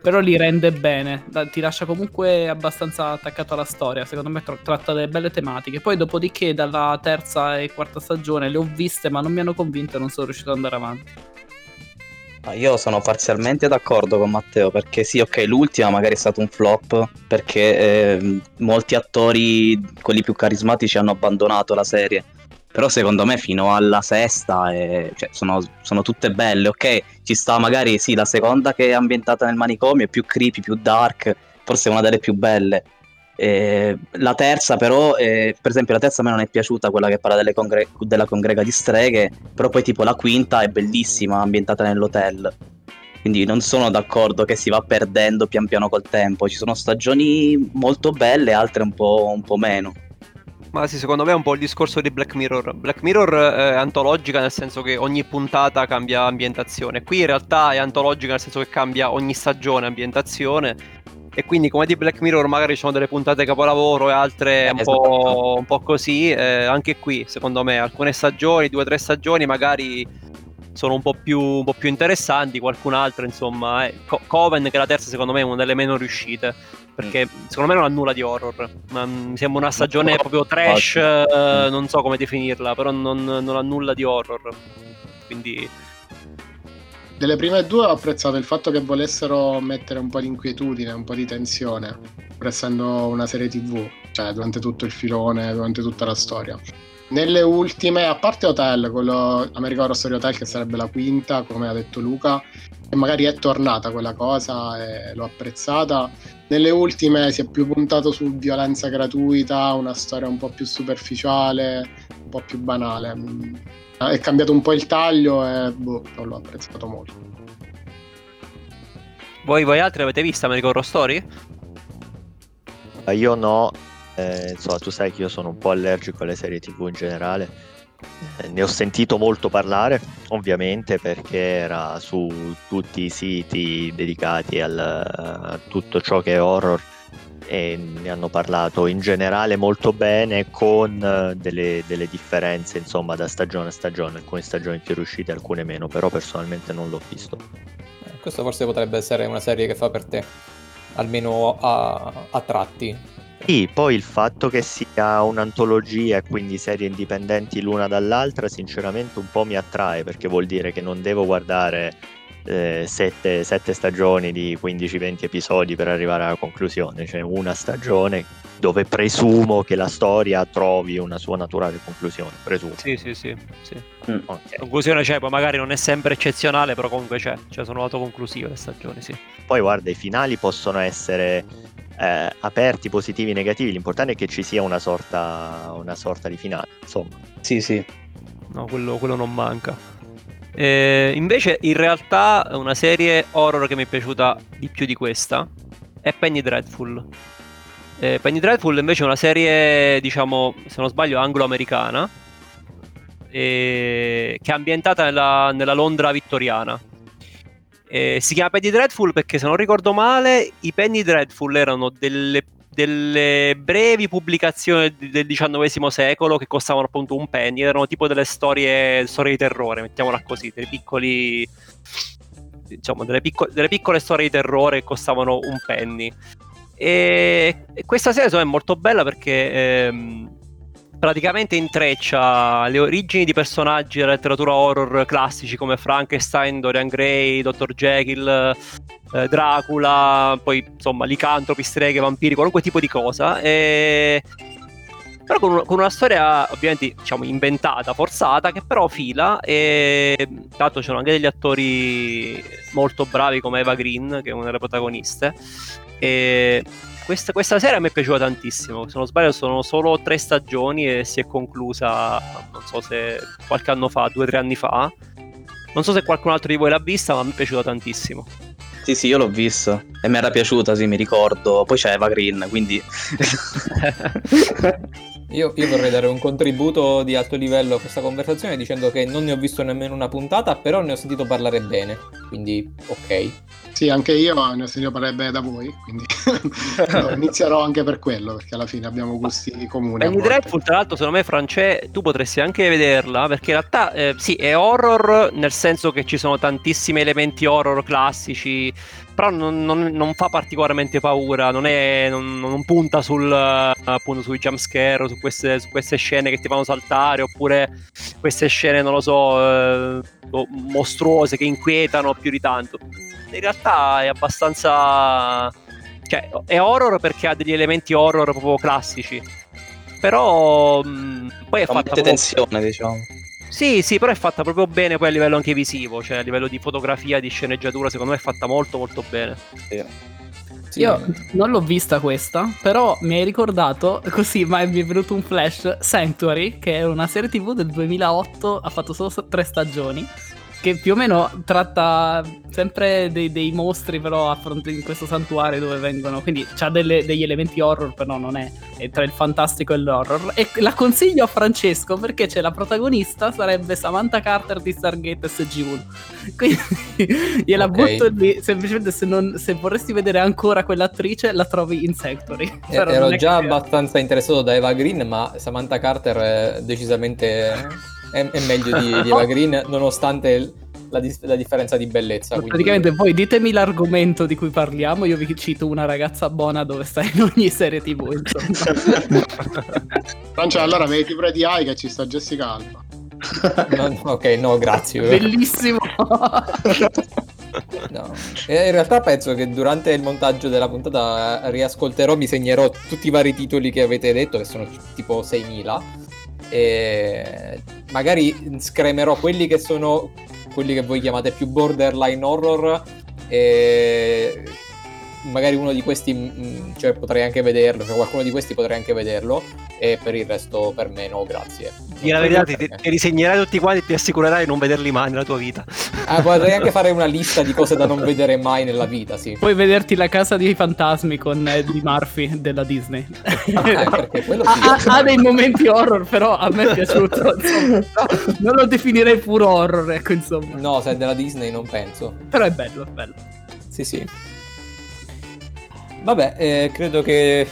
però li rende bene, ti lascia comunque abbastanza attaccato alla storia, secondo me tra- tratta delle belle tematiche. Poi dopodiché dalla terza e quarta stagione le ho viste ma non mi hanno convinto e non sono riuscito ad andare avanti. Io sono parzialmente d'accordo con Matteo perché sì, ok, l'ultima magari è stato un flop perché eh, molti attori, quelli più carismatici, hanno abbandonato la serie però secondo me fino alla sesta è, cioè, sono, sono, tutte belle, ok? Ci sta magari sì, la seconda che è ambientata nel manicomio è più creepy, più dark, forse è una delle più belle. Eh, la terza però, eh, per esempio la terza a me non è piaciuta, quella che parla congre- della congrega di streghe, però poi tipo la quinta è bellissima, ambientata nell'hotel. Quindi non sono d'accordo che si va perdendo pian piano col tempo, ci sono stagioni molto belle, altre un po', un po meno. Ma sì, secondo me è un po' il discorso di Black Mirror. Black Mirror è antologica nel senso che ogni puntata cambia ambientazione. Qui in realtà è antologica nel senso che cambia ogni stagione ambientazione. E quindi come di Black Mirror magari ci sono delle puntate capolavoro e altre un, esatto. po', un po', così. Eh, anche qui, secondo me, alcune stagioni, due o tre stagioni magari sono un po' più, un po più interessanti, qualcun'altra insomma. Eh. Co- Coven che è la terza secondo me è una delle meno riuscite perché secondo me non ha nulla di horror. Ma, mi sembra una stagione proprio trash, uh, non so come definirla, però non, non, ha nulla di horror. Quindi. Delle prime due ho apprezzato il fatto che volessero mettere un po' di inquietudine, un po' di tensione, pur essendo una serie tv, cioè durante tutto il filone, durante tutta la storia. Nelle ultime, a parte Hotel, quello American Horror Story Hotel che sarebbe la quinta, come ha detto Luca, e magari è tornata quella cosa e l'ho apprezzata. Nelle ultime si è più puntato su violenza gratuita, una storia un po' più superficiale, un po' più banale. Mm, È cambiato un po' il taglio e boh, non l'ho apprezzato molto. Voi, voi altri avete visto American Horror Story? Ma Io no, eh, insomma, tu sai che io sono un po' allergico alle serie TV in generale. Eh, ne ho sentito molto parlare, ovviamente, perché era su tutti i siti dedicati al, a tutto ciò che è horror e ne hanno parlato in generale molto bene con eh, delle, delle differenze insomma da stagione a stagione, alcune stagioni più riuscite, alcune meno, però personalmente non l'ho visto. Eh, Questo forse potrebbe essere una serie che fa per te, almeno a, a tratti. Sì, poi il fatto che sia un'antologia e quindi serie indipendenti l'una dall'altra, sinceramente un po' mi attrae perché vuol dire che non devo guardare eh, sette, sette stagioni di 15-20 episodi per arrivare alla conclusione, cioè una stagione dove presumo che la storia trovi una sua naturale conclusione, presumo. Sì, sì, sì. sì. Ok. Conclusione c'è, poi magari non è sempre eccezionale, però comunque c'è. Cioè sono autoconclusive le stagioni, sì. Poi guarda, i finali possono essere eh, aperti, positivi, negativi, l'importante è che ci sia una sorta, una sorta di finale, insomma. Sì, sì. No, quello, quello non manca. Eh, invece, in realtà, una serie horror che mi è piaciuta di più di questa è Penny Dreadful. Eh, Penny Dreadful invece è una serie, diciamo, se non sbaglio, anglo-americana, eh, che è ambientata nella, nella Londra vittoriana. Eh, si chiama Penny Dreadful perché, se non ricordo male, i Penny Dreadful erano delle, delle brevi pubblicazioni del XIX secolo che costavano appunto un penny. Erano tipo delle storie, storie di terrore, mettiamola così, dei piccoli. Diciamo, delle, picco- delle piccole storie di terrore che costavano un penny. E, questa serie me, è molto bella perché ehm, praticamente intreccia le origini di personaggi della letteratura horror classici come Frankenstein, Dorian Gray, Dr. Jekyll, eh, Dracula, poi insomma licantropi, streghe, vampiri, qualunque tipo di cosa. E... Però con, una- con una storia ovviamente diciamo inventata, forzata, che però fila e l'altro c'erano anche degli attori molto bravi come Eva Green, che è una delle protagoniste. E questa, questa serie a me è piaciuta tantissimo. Se non sbaglio, sono solo tre stagioni e si è conclusa, non so se qualche anno fa, due o tre anni fa. Non so se qualcun altro di voi l'ha vista, ma me è piaciuta tantissimo. Sì, sì, io l'ho visto e mi era piaciuta, sì, mi ricordo. Poi c'è Eva Green, quindi... Io, io vorrei dare un contributo di alto livello a questa conversazione dicendo che non ne ho visto nemmeno una puntata, però ne ho sentito parlare bene, quindi ok. Sì, anche io ne ho sentito parlare bene da voi, quindi no, inizierò anche per quello, perché alla fine abbiamo gusti comuni. Penny. Dreadful, tra l'altro, secondo me, France, tu potresti anche vederla perché in realtà eh, sì, è horror nel senso che ci sono tantissimi elementi horror classici, però non, non- non fa particolarmente paura, non, è, non, non punta sul, eh, appunto, sui jumpscare, o su queste, su queste scene che ti fanno saltare, oppure queste scene, non lo so, eh, mo- mostruose che inquietano più di tanto. In realtà è abbastanza. Cioè, è horror perché ha degli elementi horror proprio classici. Però mh, poi è Fa fatta proprio... tensione, diciamo. Sì, sì, però è fatta proprio bene poi a livello anche visivo, cioè a livello di fotografia, di sceneggiatura, secondo me è fatta molto molto bene. Sì. Io non l'ho vista questa, però mi hai ricordato così, ma mi è venuto un flash. Sanctuary, che è una serie TV del 2008, ha fatto solo tre stagioni. Che più o meno tratta sempre dei, dei mostri, però a fronte di questo santuario dove vengono. Quindi c'ha delle- degli elementi horror, però non è, è tra il fantastico e l'horror. E la consiglio a Francesco perché c'è la protagonista, sarebbe Samantha Carter di Stargate SG1. Quindi gliela Ok. butto lì. Semplicemente se, non- se vorresti vedere ancora quell'attrice, la trovi in Sanctuary. Eh, Però non Ero già abbastanza interessato da Eva Green, ma Samantha Carter è decisamente è, è meglio di, di Eva Green, nonostante la, dis- la differenza di bellezza. quindi- Praticamente voi ditemi l'argomento di cui parliamo, io vi cito una ragazza buona dove sta in ogni serie tv, insomma. Francia, allora vedi pure di AI che ci sta Jessica Alba. No, no, ok, no, grazie. Bellissimo. No. E in realtà penso che durante il montaggio della puntata riascolterò, mi segnerò tutti i vari titoli che avete detto, che sono tipo 6.000. E magari scremerò quelli che sono quelli che voi chiamate più borderline horror e magari uno di questi mm, cioè, potrei anche vederlo, cioè qualcuno di questi potrei anche vederlo e per il resto per me no, grazie. Di la verità ti, ti risegnerai tutti quanti e ti assicurerai di non vederli mai nella tua vita. Ah, potrei anche fare una lista di cose da non vedere mai nella vita, sì. Puoi vederti la casa dei fantasmi con Eddie Murphy della Disney. Ah, sì. ha, ha, dei momenti horror, però a me è piaciuto. no, non lo definirei puro horror, ecco, insomma. No, se è della Disney non penso. Però è bello, è bello. Sì, sì. Vabbè, eh, credo che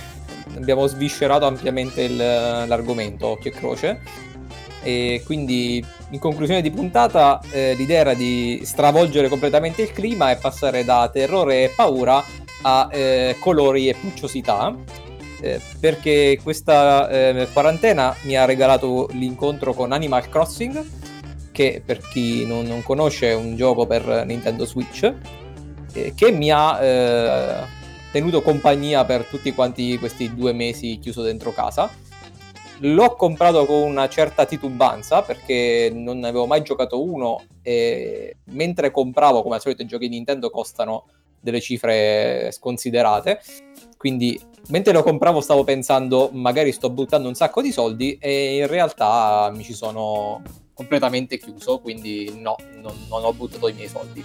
abbiamo sviscerato ampiamente il, l'argomento occhio e croce. E quindi in conclusione di puntata eh, l'idea era di stravolgere completamente il clima e passare da terrore e paura a eh, colori e pucciosità. Eh, perché questa eh, quarantena mi ha regalato l'incontro con Animal Crossing, che per chi non, non conosce è un gioco per Nintendo Switch, eh, che mi ha eh, tenuto compagnia per tutti quanti questi due mesi chiuso dentro casa. L'ho comprato con una certa titubanza perché non ne avevo mai giocato uno e mentre compravo, come al solito i giochi Nintendo costano delle cifre sconsiderate, quindi mentre lo compravo stavo pensando magari sto buttando un sacco di soldi e in realtà mi ci sono completamente chiuso, quindi no, non, non ho buttato i miei soldi.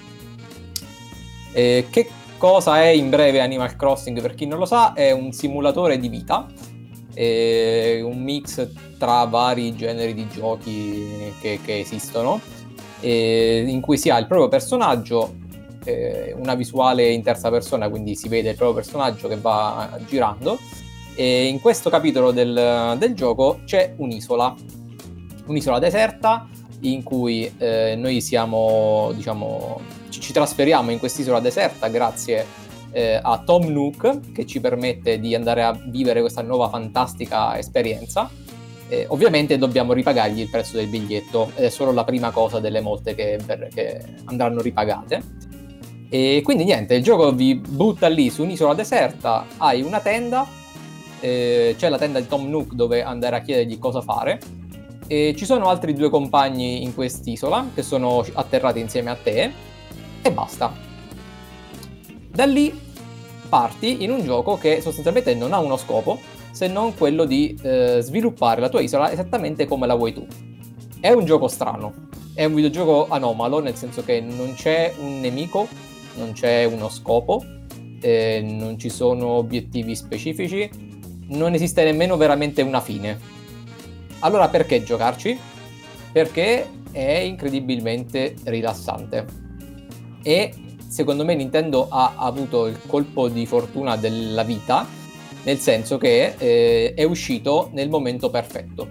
E che Cosa è in breve Animal Crossing? Per chi non lo sa, è un simulatore di vita, un mix tra vari generi di giochi che, che esistono, in cui si ha il proprio personaggio, una visuale in terza persona, quindi si vede il proprio personaggio che va girando. E in questo capitolo del, del gioco c'è un'isola, un'isola deserta in cui eh, noi siamo, diciamo, ci, ci trasferiamo in quest'isola deserta grazie eh, a Tom Nook che ci permette di andare a vivere questa nuova fantastica esperienza. Eh, ovviamente dobbiamo ripagargli il prezzo del biglietto, ed è solo la prima cosa delle molte che, che andranno ripagate. E quindi niente, il gioco vi butta lì su un'isola deserta, hai una tenda, eh, c'è la tenda di Tom Nook dove andare a chiedergli cosa fare, e ci sono altri due compagni in quest'isola che sono atterrati insieme a te e basta. Da lì parti in un gioco che sostanzialmente non ha uno scopo se non quello di eh, sviluppare la tua isola esattamente come la vuoi tu. È un gioco strano, è un videogioco anomalo nel senso che non c'è un nemico, non c'è uno scopo, eh, non ci sono obiettivi specifici, non esiste nemmeno veramente una fine. Allora perché giocarci? Perché è incredibilmente rilassante e secondo me Nintendo ha avuto il colpo di fortuna della vita, nel senso che eh, è uscito nel momento perfetto,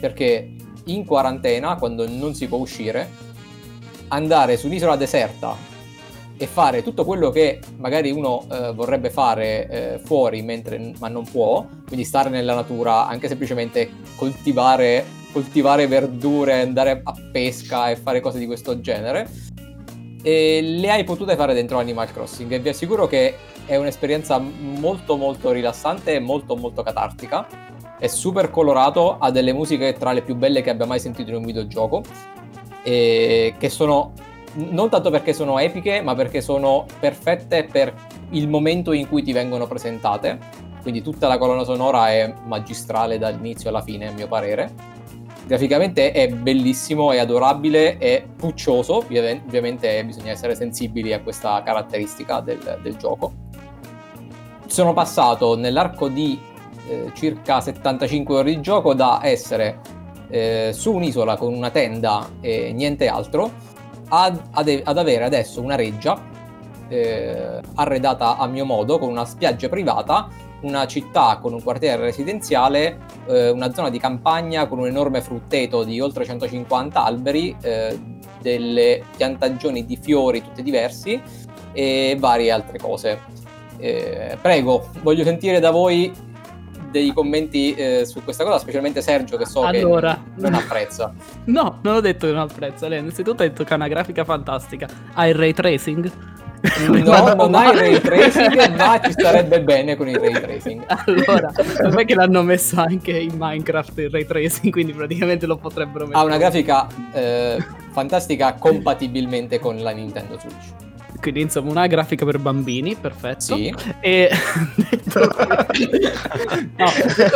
perché in quarantena, quando non si può uscire, andare su un'isola deserta e fare tutto quello che magari uno eh, vorrebbe fare eh, fuori mentre, ma non può, quindi stare nella natura, anche semplicemente coltivare, coltivare verdure, andare a pesca e fare cose di questo genere, e le hai potute fare dentro Animal Crossing e vi assicuro che è un'esperienza molto molto rilassante e molto molto catartica. È super colorato, ha delle musiche tra le più belle che abbia mai sentito in un videogioco e che sono non tanto perché sono epiche, ma perché sono perfette per il momento in cui ti vengono presentate. Quindi tutta la colonna sonora è magistrale dall'inizio alla fine, a mio parere graficamente è bellissimo, è adorabile, è puccioso, ovviamente bisogna essere sensibili a questa caratteristica del, del gioco. Sono passato nell'arco di eh, circa 75 ore di gioco da essere eh, su un'isola con una tenda e niente altro ad, ad, ad avere adesso una reggia eh, arredata a mio modo con una spiaggia privata una città con un quartiere residenziale, eh, una zona di campagna con un enorme frutteto di oltre 150 alberi, eh, delle piantagioni di fiori tutti diversi e varie altre cose. Eh, prego, voglio sentire da voi dei commenti eh, su questa cosa, specialmente Sergio che so allora, che non apprezza. No, non ho detto che non apprezza. Lei innanzitutto ha detto che ha una grafica fantastica. Ha il ray tracing? No, non hai ray tracing, ma ci starebbe bene con il ray tracing. Allora, non è che l'hanno messo anche in Minecraft il ray tracing, quindi praticamente lo potrebbero mettere. Ha una grafica eh, fantastica compatibilmente con la Nintendo Switch. Quindi insomma una grafica per bambini, perfetto. Sì. E no,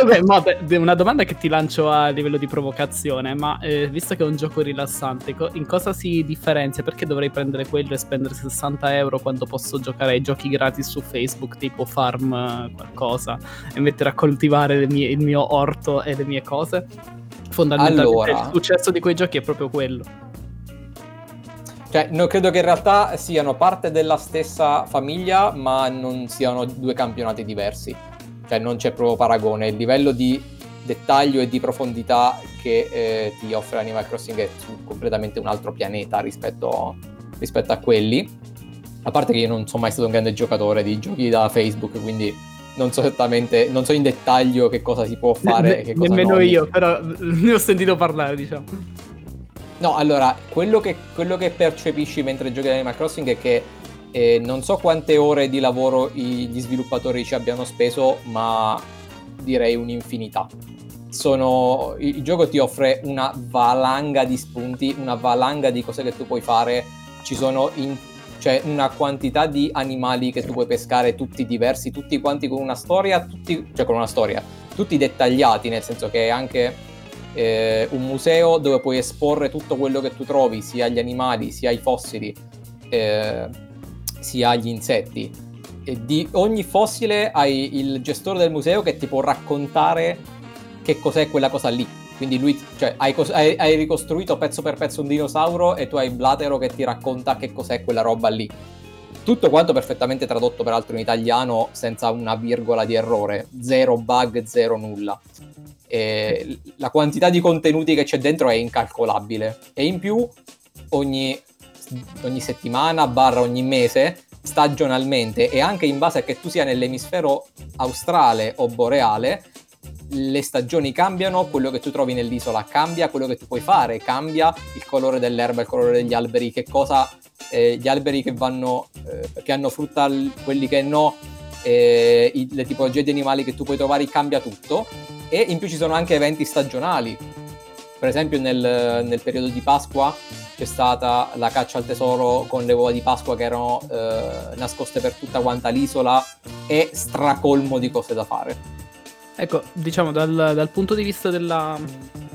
vabbè, ma una domanda che ti lancio a livello di provocazione, ma eh, visto che è un gioco rilassante, in cosa si differenzia? Perché dovrei prendere quello e spendere 60 euro quando posso giocare ai giochi gratis su Facebook, tipo farm eh, qualcosa, e mettere a coltivare mie- il mio orto e le mie cose? Fondamentalmente Allora. il successo di quei giochi è proprio quello. Cioè, no, credo che in realtà siano parte della stessa famiglia, ma non siano due campionati diversi. Cioè, non c'è proprio paragone. Il livello di dettaglio e di profondità che eh, ti offre Animal Crossing è su completamente un altro pianeta rispetto, rispetto a quelli. A parte che io non sono mai stato un grande giocatore di giochi da Facebook, quindi non so esattamente, non so in dettaglio che cosa si può fare Ne- e che cosa nemmeno no. io, però ne ho sentito parlare, diciamo. No, allora, quello che, quello che percepisci mentre giochi ad Animal Crossing è che eh, non so quante ore di lavoro i- gli sviluppatori ci abbiano speso, ma direi un'infinità. Sono, il, il gioco ti offre una valanga di spunti, una valanga di cose che tu puoi fare. Ci sono in- cioè una quantità di animali che tu puoi pescare, tutti diversi, tutti quanti con una storia, tutti, cioè con una storia, tutti dettagliati, nel senso che anche eh, un museo dove puoi esporre tutto quello che tu trovi, sia gli animali, sia i fossili, eh, sia gli insetti. E di ogni fossile hai il gestore del museo che ti può raccontare che cos'è quella cosa lì. Quindi lui, cioè, hai, cos- hai- hai ricostruito pezzo per pezzo un dinosauro e tu hai Blatero che ti racconta che cos'è quella roba lì. Tutto quanto perfettamente tradotto peraltro in italiano senza una virgola di errore, zero bug, zero nulla. E la quantità di contenuti che c'è dentro è incalcolabile. E in più, ogni, ogni settimana, barra ogni mese, stagionalmente e anche in base a che tu sia nell'emisfero australe o boreale, le stagioni cambiano, quello che tu trovi nell'isola cambia, quello che tu puoi fare cambia, il colore dell'erba, il colore degli alberi, che cosa, eh, gli alberi che vanno, eh, che hanno frutta, quelli che no, eh, i- le tipologie di animali che tu puoi trovare, cambia tutto. E in più ci sono anche eventi stagionali. Per esempio nel, nel periodo di Pasqua c'è stata la caccia al tesoro con le uova di Pasqua che erano eh, nascoste per tutta quanta l'isola e stracolmo di cose da fare. Ecco, diciamo dal, dal punto di vista della,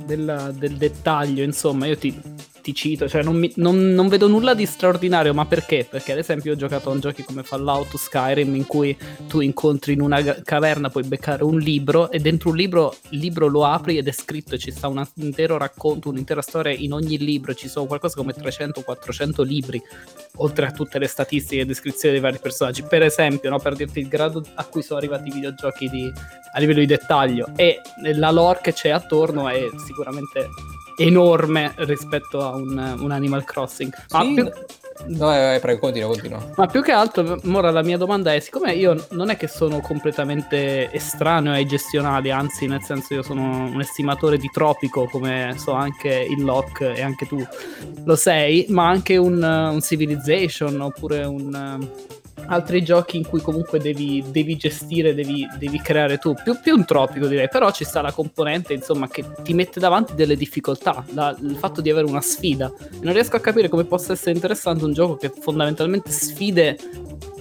della- del dettaglio, insomma, io ti, ti cito, cioè non, mi- non- non vedo nulla di straordinario, ma perché? Perché ad esempio ho giocato a giochi come Fallout Skyrim in cui tu incontri in una caverna, puoi beccare un libro e dentro un libro, il libro lo apri ed è scritto, e ci sta un intero racconto, un'intera storia in ogni libro, ci sono qualcosa come 300-400 libri, oltre a tutte le statistiche e descrizioni dei vari personaggi. Per esempio, no, per dirti il grado a cui sono arrivati i videogiochi di, a livello di dettaglio e la lore che c'è attorno è sicuramente enorme rispetto a un, un Animal Crossing. Ma, Sì, più, No, eh, prego, continua, continua. ma più che altro, ora la mia domanda è: siccome io non è che sono completamente estraneo ai gestionali, anzi, nel senso, io sono un estimatore di Tropico, come so anche il Lock e anche tu lo sei, ma anche un, un Civilization oppure un. Altri giochi in cui comunque devi, devi gestire, devi, devi creare tu, più, più un tropico direi, però ci sta la componente insomma che ti mette davanti delle difficoltà, la- il fatto di avere una sfida. Non riesco a capire come possa essere interessante un gioco che fondamentalmente sfide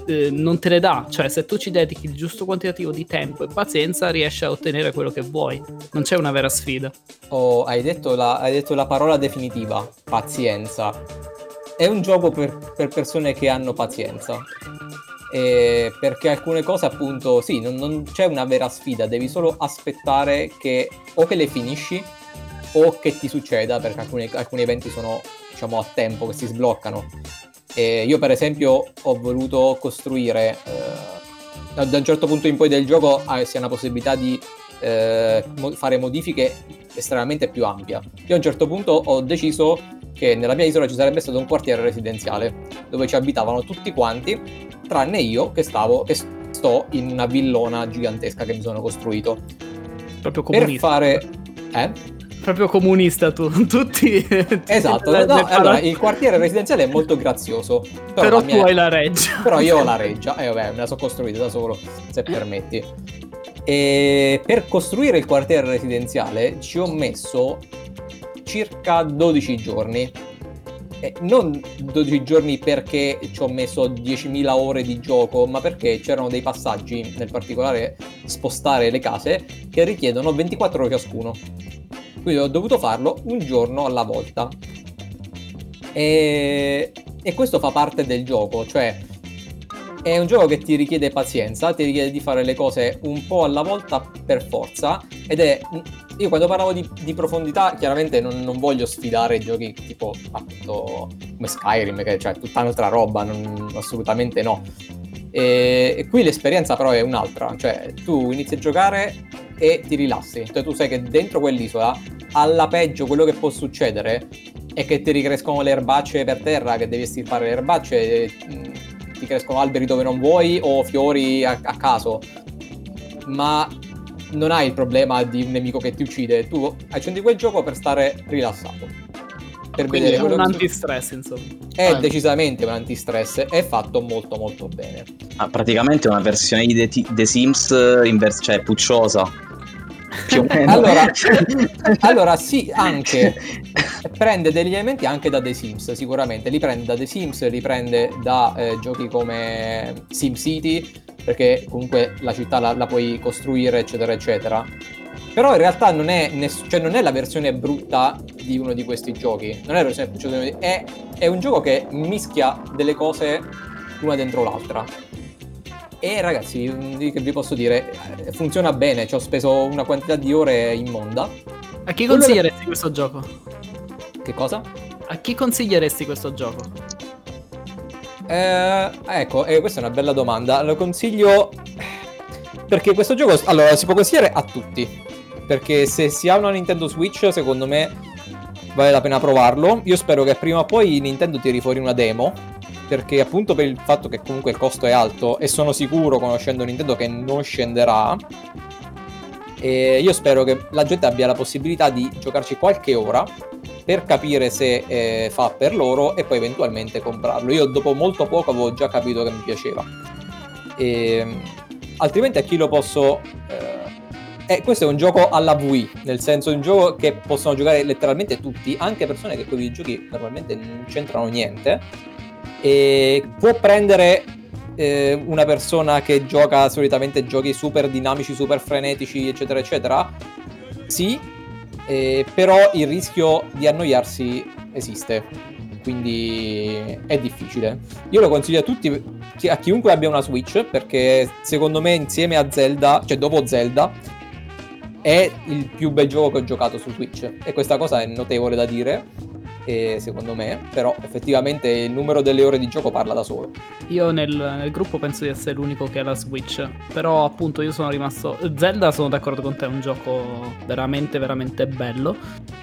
eh, non te le dà, cioè se tu ci dedichi il giusto quantitativo di tempo e pazienza riesci a ottenere quello che vuoi, non c'è una vera sfida. Oh, hai, detto la, hai detto la parola definitiva, pazienza. È un gioco per, per persone che hanno pazienza. Eh, perché alcune cose appunto, sì, non, non c'è una vera sfida, devi solo aspettare che o che le finisci o che ti succeda, perché alcuni, alcuni eventi sono diciamo a tempo, che si sbloccano. E io per esempio ho voluto costruire, eh, da un certo punto in poi del gioco eh, si ha una possibilità di eh, fare modifiche estremamente più ampia. Io a un certo punto ho deciso che nella mia isola ci sarebbe stato un quartiere residenziale dove ci abitavano tutti quanti, tranne io che stavo che sto in una villona gigantesca che mi sono costruito. Proprio Per comunista. fare eh? proprio comunista tu, tutti... Esatto, le- no, le allora, il quartiere residenziale è molto grazioso. Però, Però tu mia- hai la reggia. Però io ho la reggia, e vabbè, me la sono costruita da solo, se permetti. E per costruire il quartiere residenziale ci ho messo circa 12 giorni. E non 12 giorni perché ci ho messo 10.000 ore di gioco, ma perché c'erano dei passaggi, nel particolare spostare le case, che richiedono 24 ore ciascuno. Quindi ho dovuto farlo un giorno alla volta. E, e questo fa parte del gioco, cioè è un gioco che ti richiede pazienza, ti richiede di fare le cose un po' alla volta per forza ed è... Io quando parlavo di, di profondità chiaramente non, non voglio sfidare giochi tipo appunto come Skyrim, che cioè tutta un'altra roba, non- assolutamente no. E, e qui l'esperienza però è un'altra, cioè tu inizi a giocare e ti rilassi, cioè tu sai che dentro quell'isola alla peggio quello che può succedere è che ti ricrescono le erbacce per terra, che devi estirpare le erbacce, mh, ti crescono alberi dove non vuoi o fiori a, a caso. Ma non hai il problema di un nemico che ti uccide, tu accendi quel gioco per stare rilassato. Per Quindi vedere è È un antistress, insomma. è Ah. decisamente un antistress, è fatto molto molto bene. Ah, praticamente è una versione di The, The Sims in vers- cioè pucciosa. Più o meno. Allora- Allora sì, anche prende degli elementi anche da The Sims, sicuramente. Li prende da The Sims, li prende da eh, giochi come SimCity, perché comunque la città la, la puoi costruire, eccetera, eccetera. Però in realtà non è, ness- cioè non è la versione brutta di uno di questi giochi. Non è la versione brutta di uno di- è, è un gioco che mischia delle cose una dentro l'altra. E ragazzi, che vi posso dire, eh, funziona bene, ci ho speso una quantità di ore immonda. A chi consiglieresti questo gioco? Che cosa? A chi consiglieresti questo gioco? Eh, ecco, eh, questa è una bella domanda. Lo consiglio perché questo gioco allora si può consigliare a tutti. Perché se si ha una Nintendo Switch, secondo me vale la pena provarlo. Io spero che prima o poi Nintendo tiri fuori una demo. Perché appunto per il fatto che comunque il costo è alto e sono sicuro, conoscendo Nintendo, che non scenderà. E io spero che la gente abbia la possibilità di giocarci qualche ora per capire se eh, fa per loro e poi eventualmente comprarlo. Io dopo molto poco avevo già capito che mi piaceva. E, altrimenti a chi lo posso... eh, eh, questo è un gioco alla Wii, nel senso è un gioco che possono giocare letteralmente tutti, anche persone che con i videogiochi normalmente non c'entrano niente. E può prendere eh, una persona che gioca solitamente giochi super dinamici, super frenetici, eccetera, eccetera. Sì, eh, però il rischio di annoiarsi esiste, quindi è difficile. Io lo consiglio a tutti, a chiunque abbia una Switch, perché secondo me insieme a Zelda, cioè dopo Zelda, è il più bel gioco che ho giocato su Switch. E questa cosa è notevole da dire, e secondo me, però effettivamente il numero delle ore di gioco parla da solo. Io nel, nel gruppo penso di essere l'unico che ha la Switch. Però appunto io sono rimasto. Zelda sono d'accordo con te, è un gioco veramente, veramente bello.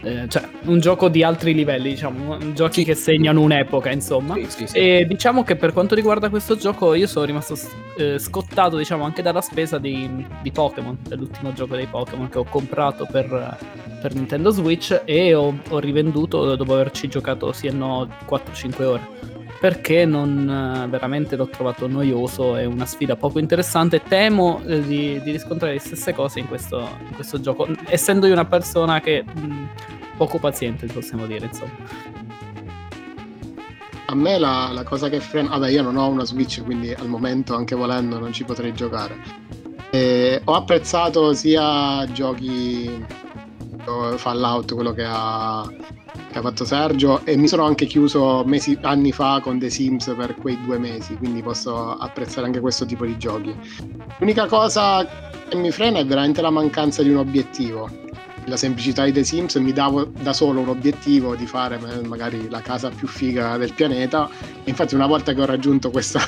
Eh, cioè, un gioco di altri livelli, diciamo. Giochi Sì. che segnano un'epoca, insomma. Sì, sì. E diciamo che per quanto riguarda questo gioco, io sono rimasto eh, scottato, diciamo, anche dalla spesa di, di Pokémon, dell'ultimo gioco dei Pokémon che ho comprato per, per Nintendo Switch e ho, ho rivenduto dopo averci giocato sì e no 4-5 ore. Perché non eh, veramente l'ho trovato noioso e una sfida poco interessante. Temo eh, di, di riscontrare le stesse cose in questo, in questo gioco, essendo io una persona che mh, poco paziente, possiamo dire, insomma. A me la, la cosa che frena... Vabbè, io non ho una Switch, quindi al momento, anche volendo, non ci potrei giocare. E ho apprezzato sia giochi eh, Fallout, quello che ha, che ha fatto Sergio, e mi sono anche chiuso mesi, anni fa con The Sims per quei due mesi, quindi posso apprezzare anche questo tipo di giochi. L'unica cosa che mi frena è veramente la mancanza di un obiettivo. La semplicità di The Sims mi davo da solo un obiettivo di fare ma- magari la casa più figa del pianeta. E infatti, una volta che ho raggiunto questo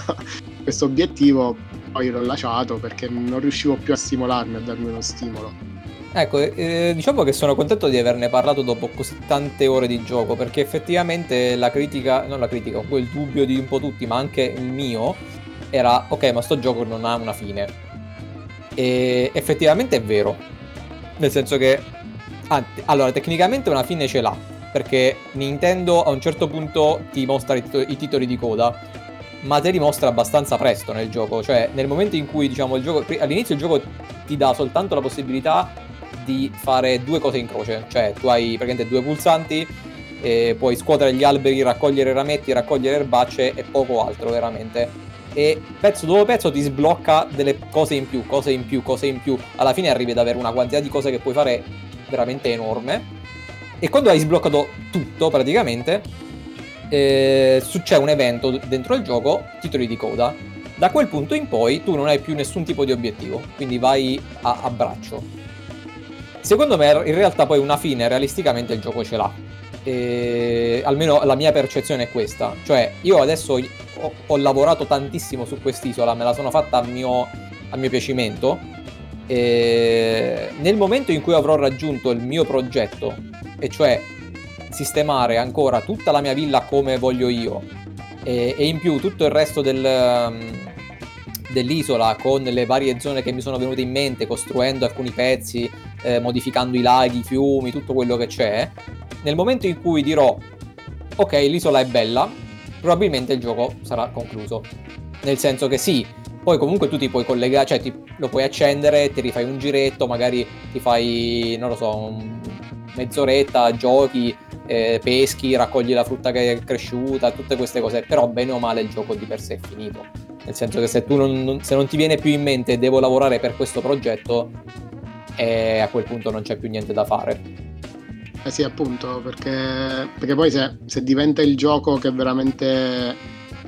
obiettivo, poi l'ho lasciato perché non riuscivo più a stimolarmi, a darmi uno stimolo. Ecco, eh, diciamo che sono contento di averne parlato dopo così tante ore di gioco, perché effettivamente la critica, non la critica, quel dubbio di un po' tutti, ma anche il mio, era ok, ma sto gioco non ha una fine. E effettivamente è vero, nel senso che Ah, allora, tecnicamente una fine ce l'ha, perché Nintendo a un certo punto ti mostra i, tito- i titoli di coda, ma te li mostra abbastanza presto nel gioco, cioè nel momento in cui diciamo il gioco, all'inizio il gioco ti dà soltanto la possibilità di fare due cose in croce, cioè tu hai praticamente due pulsanti, puoi scuotere gli alberi, raccogliere rametti, raccogliere erbacce e poco altro veramente. E pezzo dopo pezzo ti sblocca delle cose in più, cose in più, cose in più. Alla fine arrivi ad avere una quantità di cose che puoi fare veramente enorme. E quando hai sbloccato tutto praticamente, eh, succede un evento dentro il gioco, titoli di coda. Da quel punto in poi tu non hai più nessun tipo di obiettivo, quindi vai a, a braccio. Secondo me in realtà poi una fine realisticamente il gioco ce l'ha. E almeno la mia percezione è questa. Cioè io adesso ho, ho lavorato tantissimo su quest'isola, me la sono fatta a mio, a mio piacimento. E nel momento in cui avrò raggiunto il mio progetto, e cioè sistemare ancora tutta la mia villa come voglio io, e, e in più tutto il resto del, dell'isola con le varie zone che mi sono venute in mente, costruendo alcuni pezzi, eh, modificando i laghi, i fiumi, tutto quello che c'è, nel momento in cui dirò ok, l'isola è bella, probabilmente il gioco sarà concluso. Nel senso che sì, poi comunque tu ti puoi collegare, cioè ti, lo puoi accendere, ti rifai un giretto, magari ti fai, non lo so, mezz'oretta, giochi, eh, peschi, raccogli la frutta che è cresciuta, tutte queste cose, però bene o male il gioco di per sé è finito. Nel senso che se tu non, non- se non ti viene più in mente devo lavorare per questo progetto, eh, a quel punto non c'è più niente da fare. Eh sì, appunto, perché, perché poi se, se diventa il gioco che veramente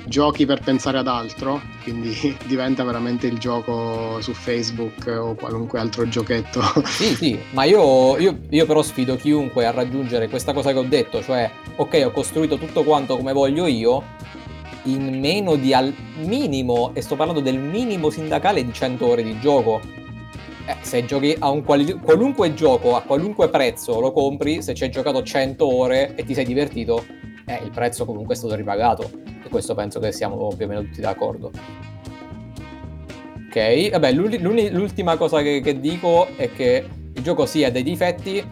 giochi per pensare ad altro, quindi diventa veramente il gioco su Facebook o qualunque altro giochetto. Sì, sì, ma io, io- io però sfido chiunque a raggiungere questa cosa che ho detto, cioè, ok, ho costruito tutto quanto come voglio io, in meno di al minimo, e sto parlando del minimo sindacale di 100 ore di gioco. Eh, se giochi a un quali- qualunque gioco a qualunque prezzo lo compri, se ci hai giocato 100 ore e ti sei divertito, eh, il prezzo comunque è stato ripagato. E questo penso che siamo più o meno tutti d'accordo. Ok, vabbè, l'ultima cosa che, che dico è che il gioco sì ha dei difetti,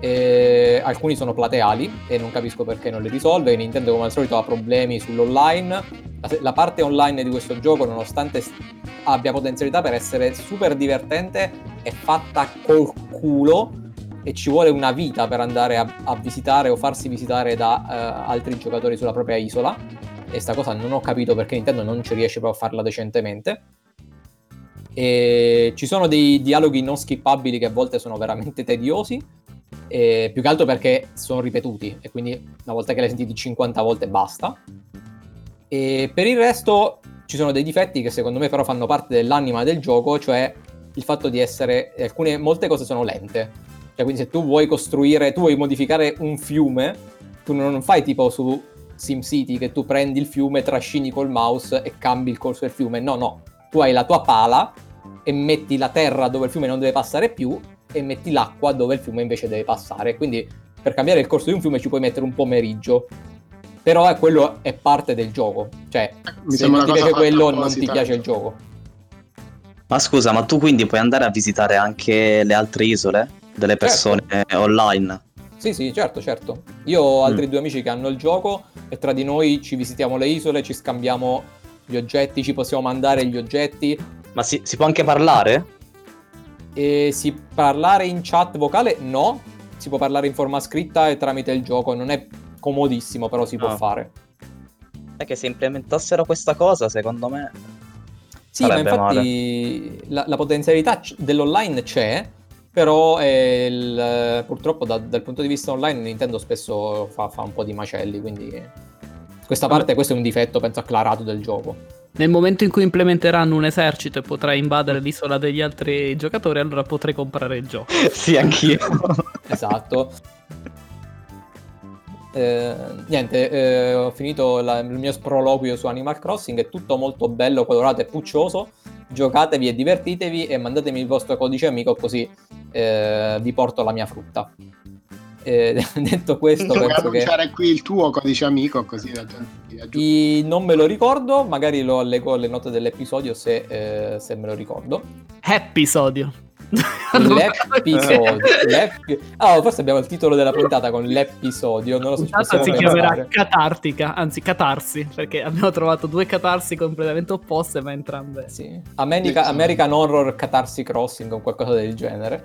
eh, alcuni sono plateali e non capisco perché non li risolve. Nintendo come al solito ha problemi sull'online. La, parte online di questo gioco, nonostante abbia potenzialità per essere super divertente, è fatta col culo e ci vuole una vita per andare a, a visitare o farsi visitare da eh, altri giocatori sulla propria isola. E sta cosa non ho capito perché Nintendo non ci riesce proprio a farla decentemente. E ci sono dei dialoghi non skippabili che a volte sono veramente tediosi. E più che altro perché sono ripetuti e quindi una volta che l'hai sentiti 50 volte basta. E per il resto ci sono dei difetti che secondo me però fanno parte dell'anima del gioco, cioè il fatto di essere alcune molte cose sono lente. Cioè quindi se tu vuoi costruire, tu vuoi modificare un fiume, tu non fai tipo su SimCity che tu prendi il fiume, trascini col mouse e cambi il corso del fiume. No, no, tu hai la tua pala e metti la terra dove il fiume non deve passare più e metti l'acqua dove il fiume invece deve passare. Quindi per cambiare il corso di un fiume ci puoi mettere un pomeriggio. Però eh, quello è parte del gioco. Cioè, Mi se sembra non ti piace quello, non ti apposita. piace il gioco. Ma scusa, ma tu quindi puoi andare a visitare anche le altre isole delle persone online? Sì, sì, certo, certo. Io ho altri due amici che hanno il gioco e tra di noi ci visitiamo le isole, ci scambiamo gli oggetti, ci possiamo mandare gli oggetti Ma si, si può anche parlare? E si parlare in chat vocale? No, si può parlare in forma scritta e tramite il gioco, non è comodissimo, però si può Ah. fare. È che se implementassero questa cosa, secondo me... Sì, ma infatti la, la potenzialità c- dell'online c'è, però il- purtroppo da- dal punto di vista online Nintendo spesso fa, fa un po' di macelli, quindi questa parte, questo è un difetto penso acclarato del gioco. Nel momento in cui implementeranno un esercito e potrai invadere l'isola degli altri giocatori, allora potrai comprare il gioco. sì, anch'io. Esatto. Eh, niente, eh, ho finito la- il mio sproloquio su Animal Crossing, è tutto molto bello, colorato e puccioso. Giocatevi e divertitevi e mandatemi il vostro codice amico così eh, vi porto la mia frutta. Eh, detto questo, Puoi penso che qui il tuo codice amico così la gente. I- non me lo ricordo, magari lo allego alle note dell'episodio se, eh, se me lo ricordo. Episodio. L'episodio. l'ep- Ah, forse abbiamo il titolo della puntata con l'episodio. Non lo so, ci Puntata si chiamerà pensare. catartica, anzi catarsi, perché abbiamo trovato due catarsi completamente opposte, ma entrambe. Sì. America- American Horror Catarsi Crossing o qualcosa del genere.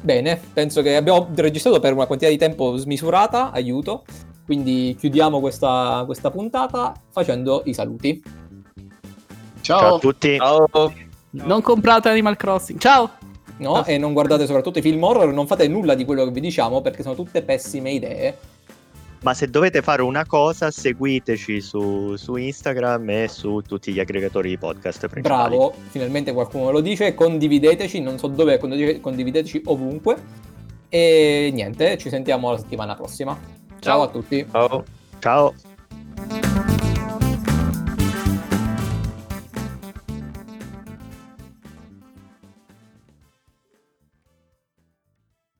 Bene, penso che abbiamo registrato per una quantità di tempo smisurata, aiuto. Quindi chiudiamo questa, questa puntata facendo i saluti. Ciao. Ciao a tutti. Ciao. Non comprate Animal Crossing. Ciao! No? E non guardate soprattutto i film horror, non fate nulla di quello che vi diciamo perché sono tutte pessime idee. Ma se dovete fare una cosa, seguiteci su, su Instagram e su tutti gli aggregatori di podcast principali. Bravo, finalmente qualcuno lo dice. Condivideteci, non so dove, condiv- condivideteci ovunque. E niente, ci sentiamo la settimana prossima. Ciao Ciao. a tutti. Ciao. Ciao.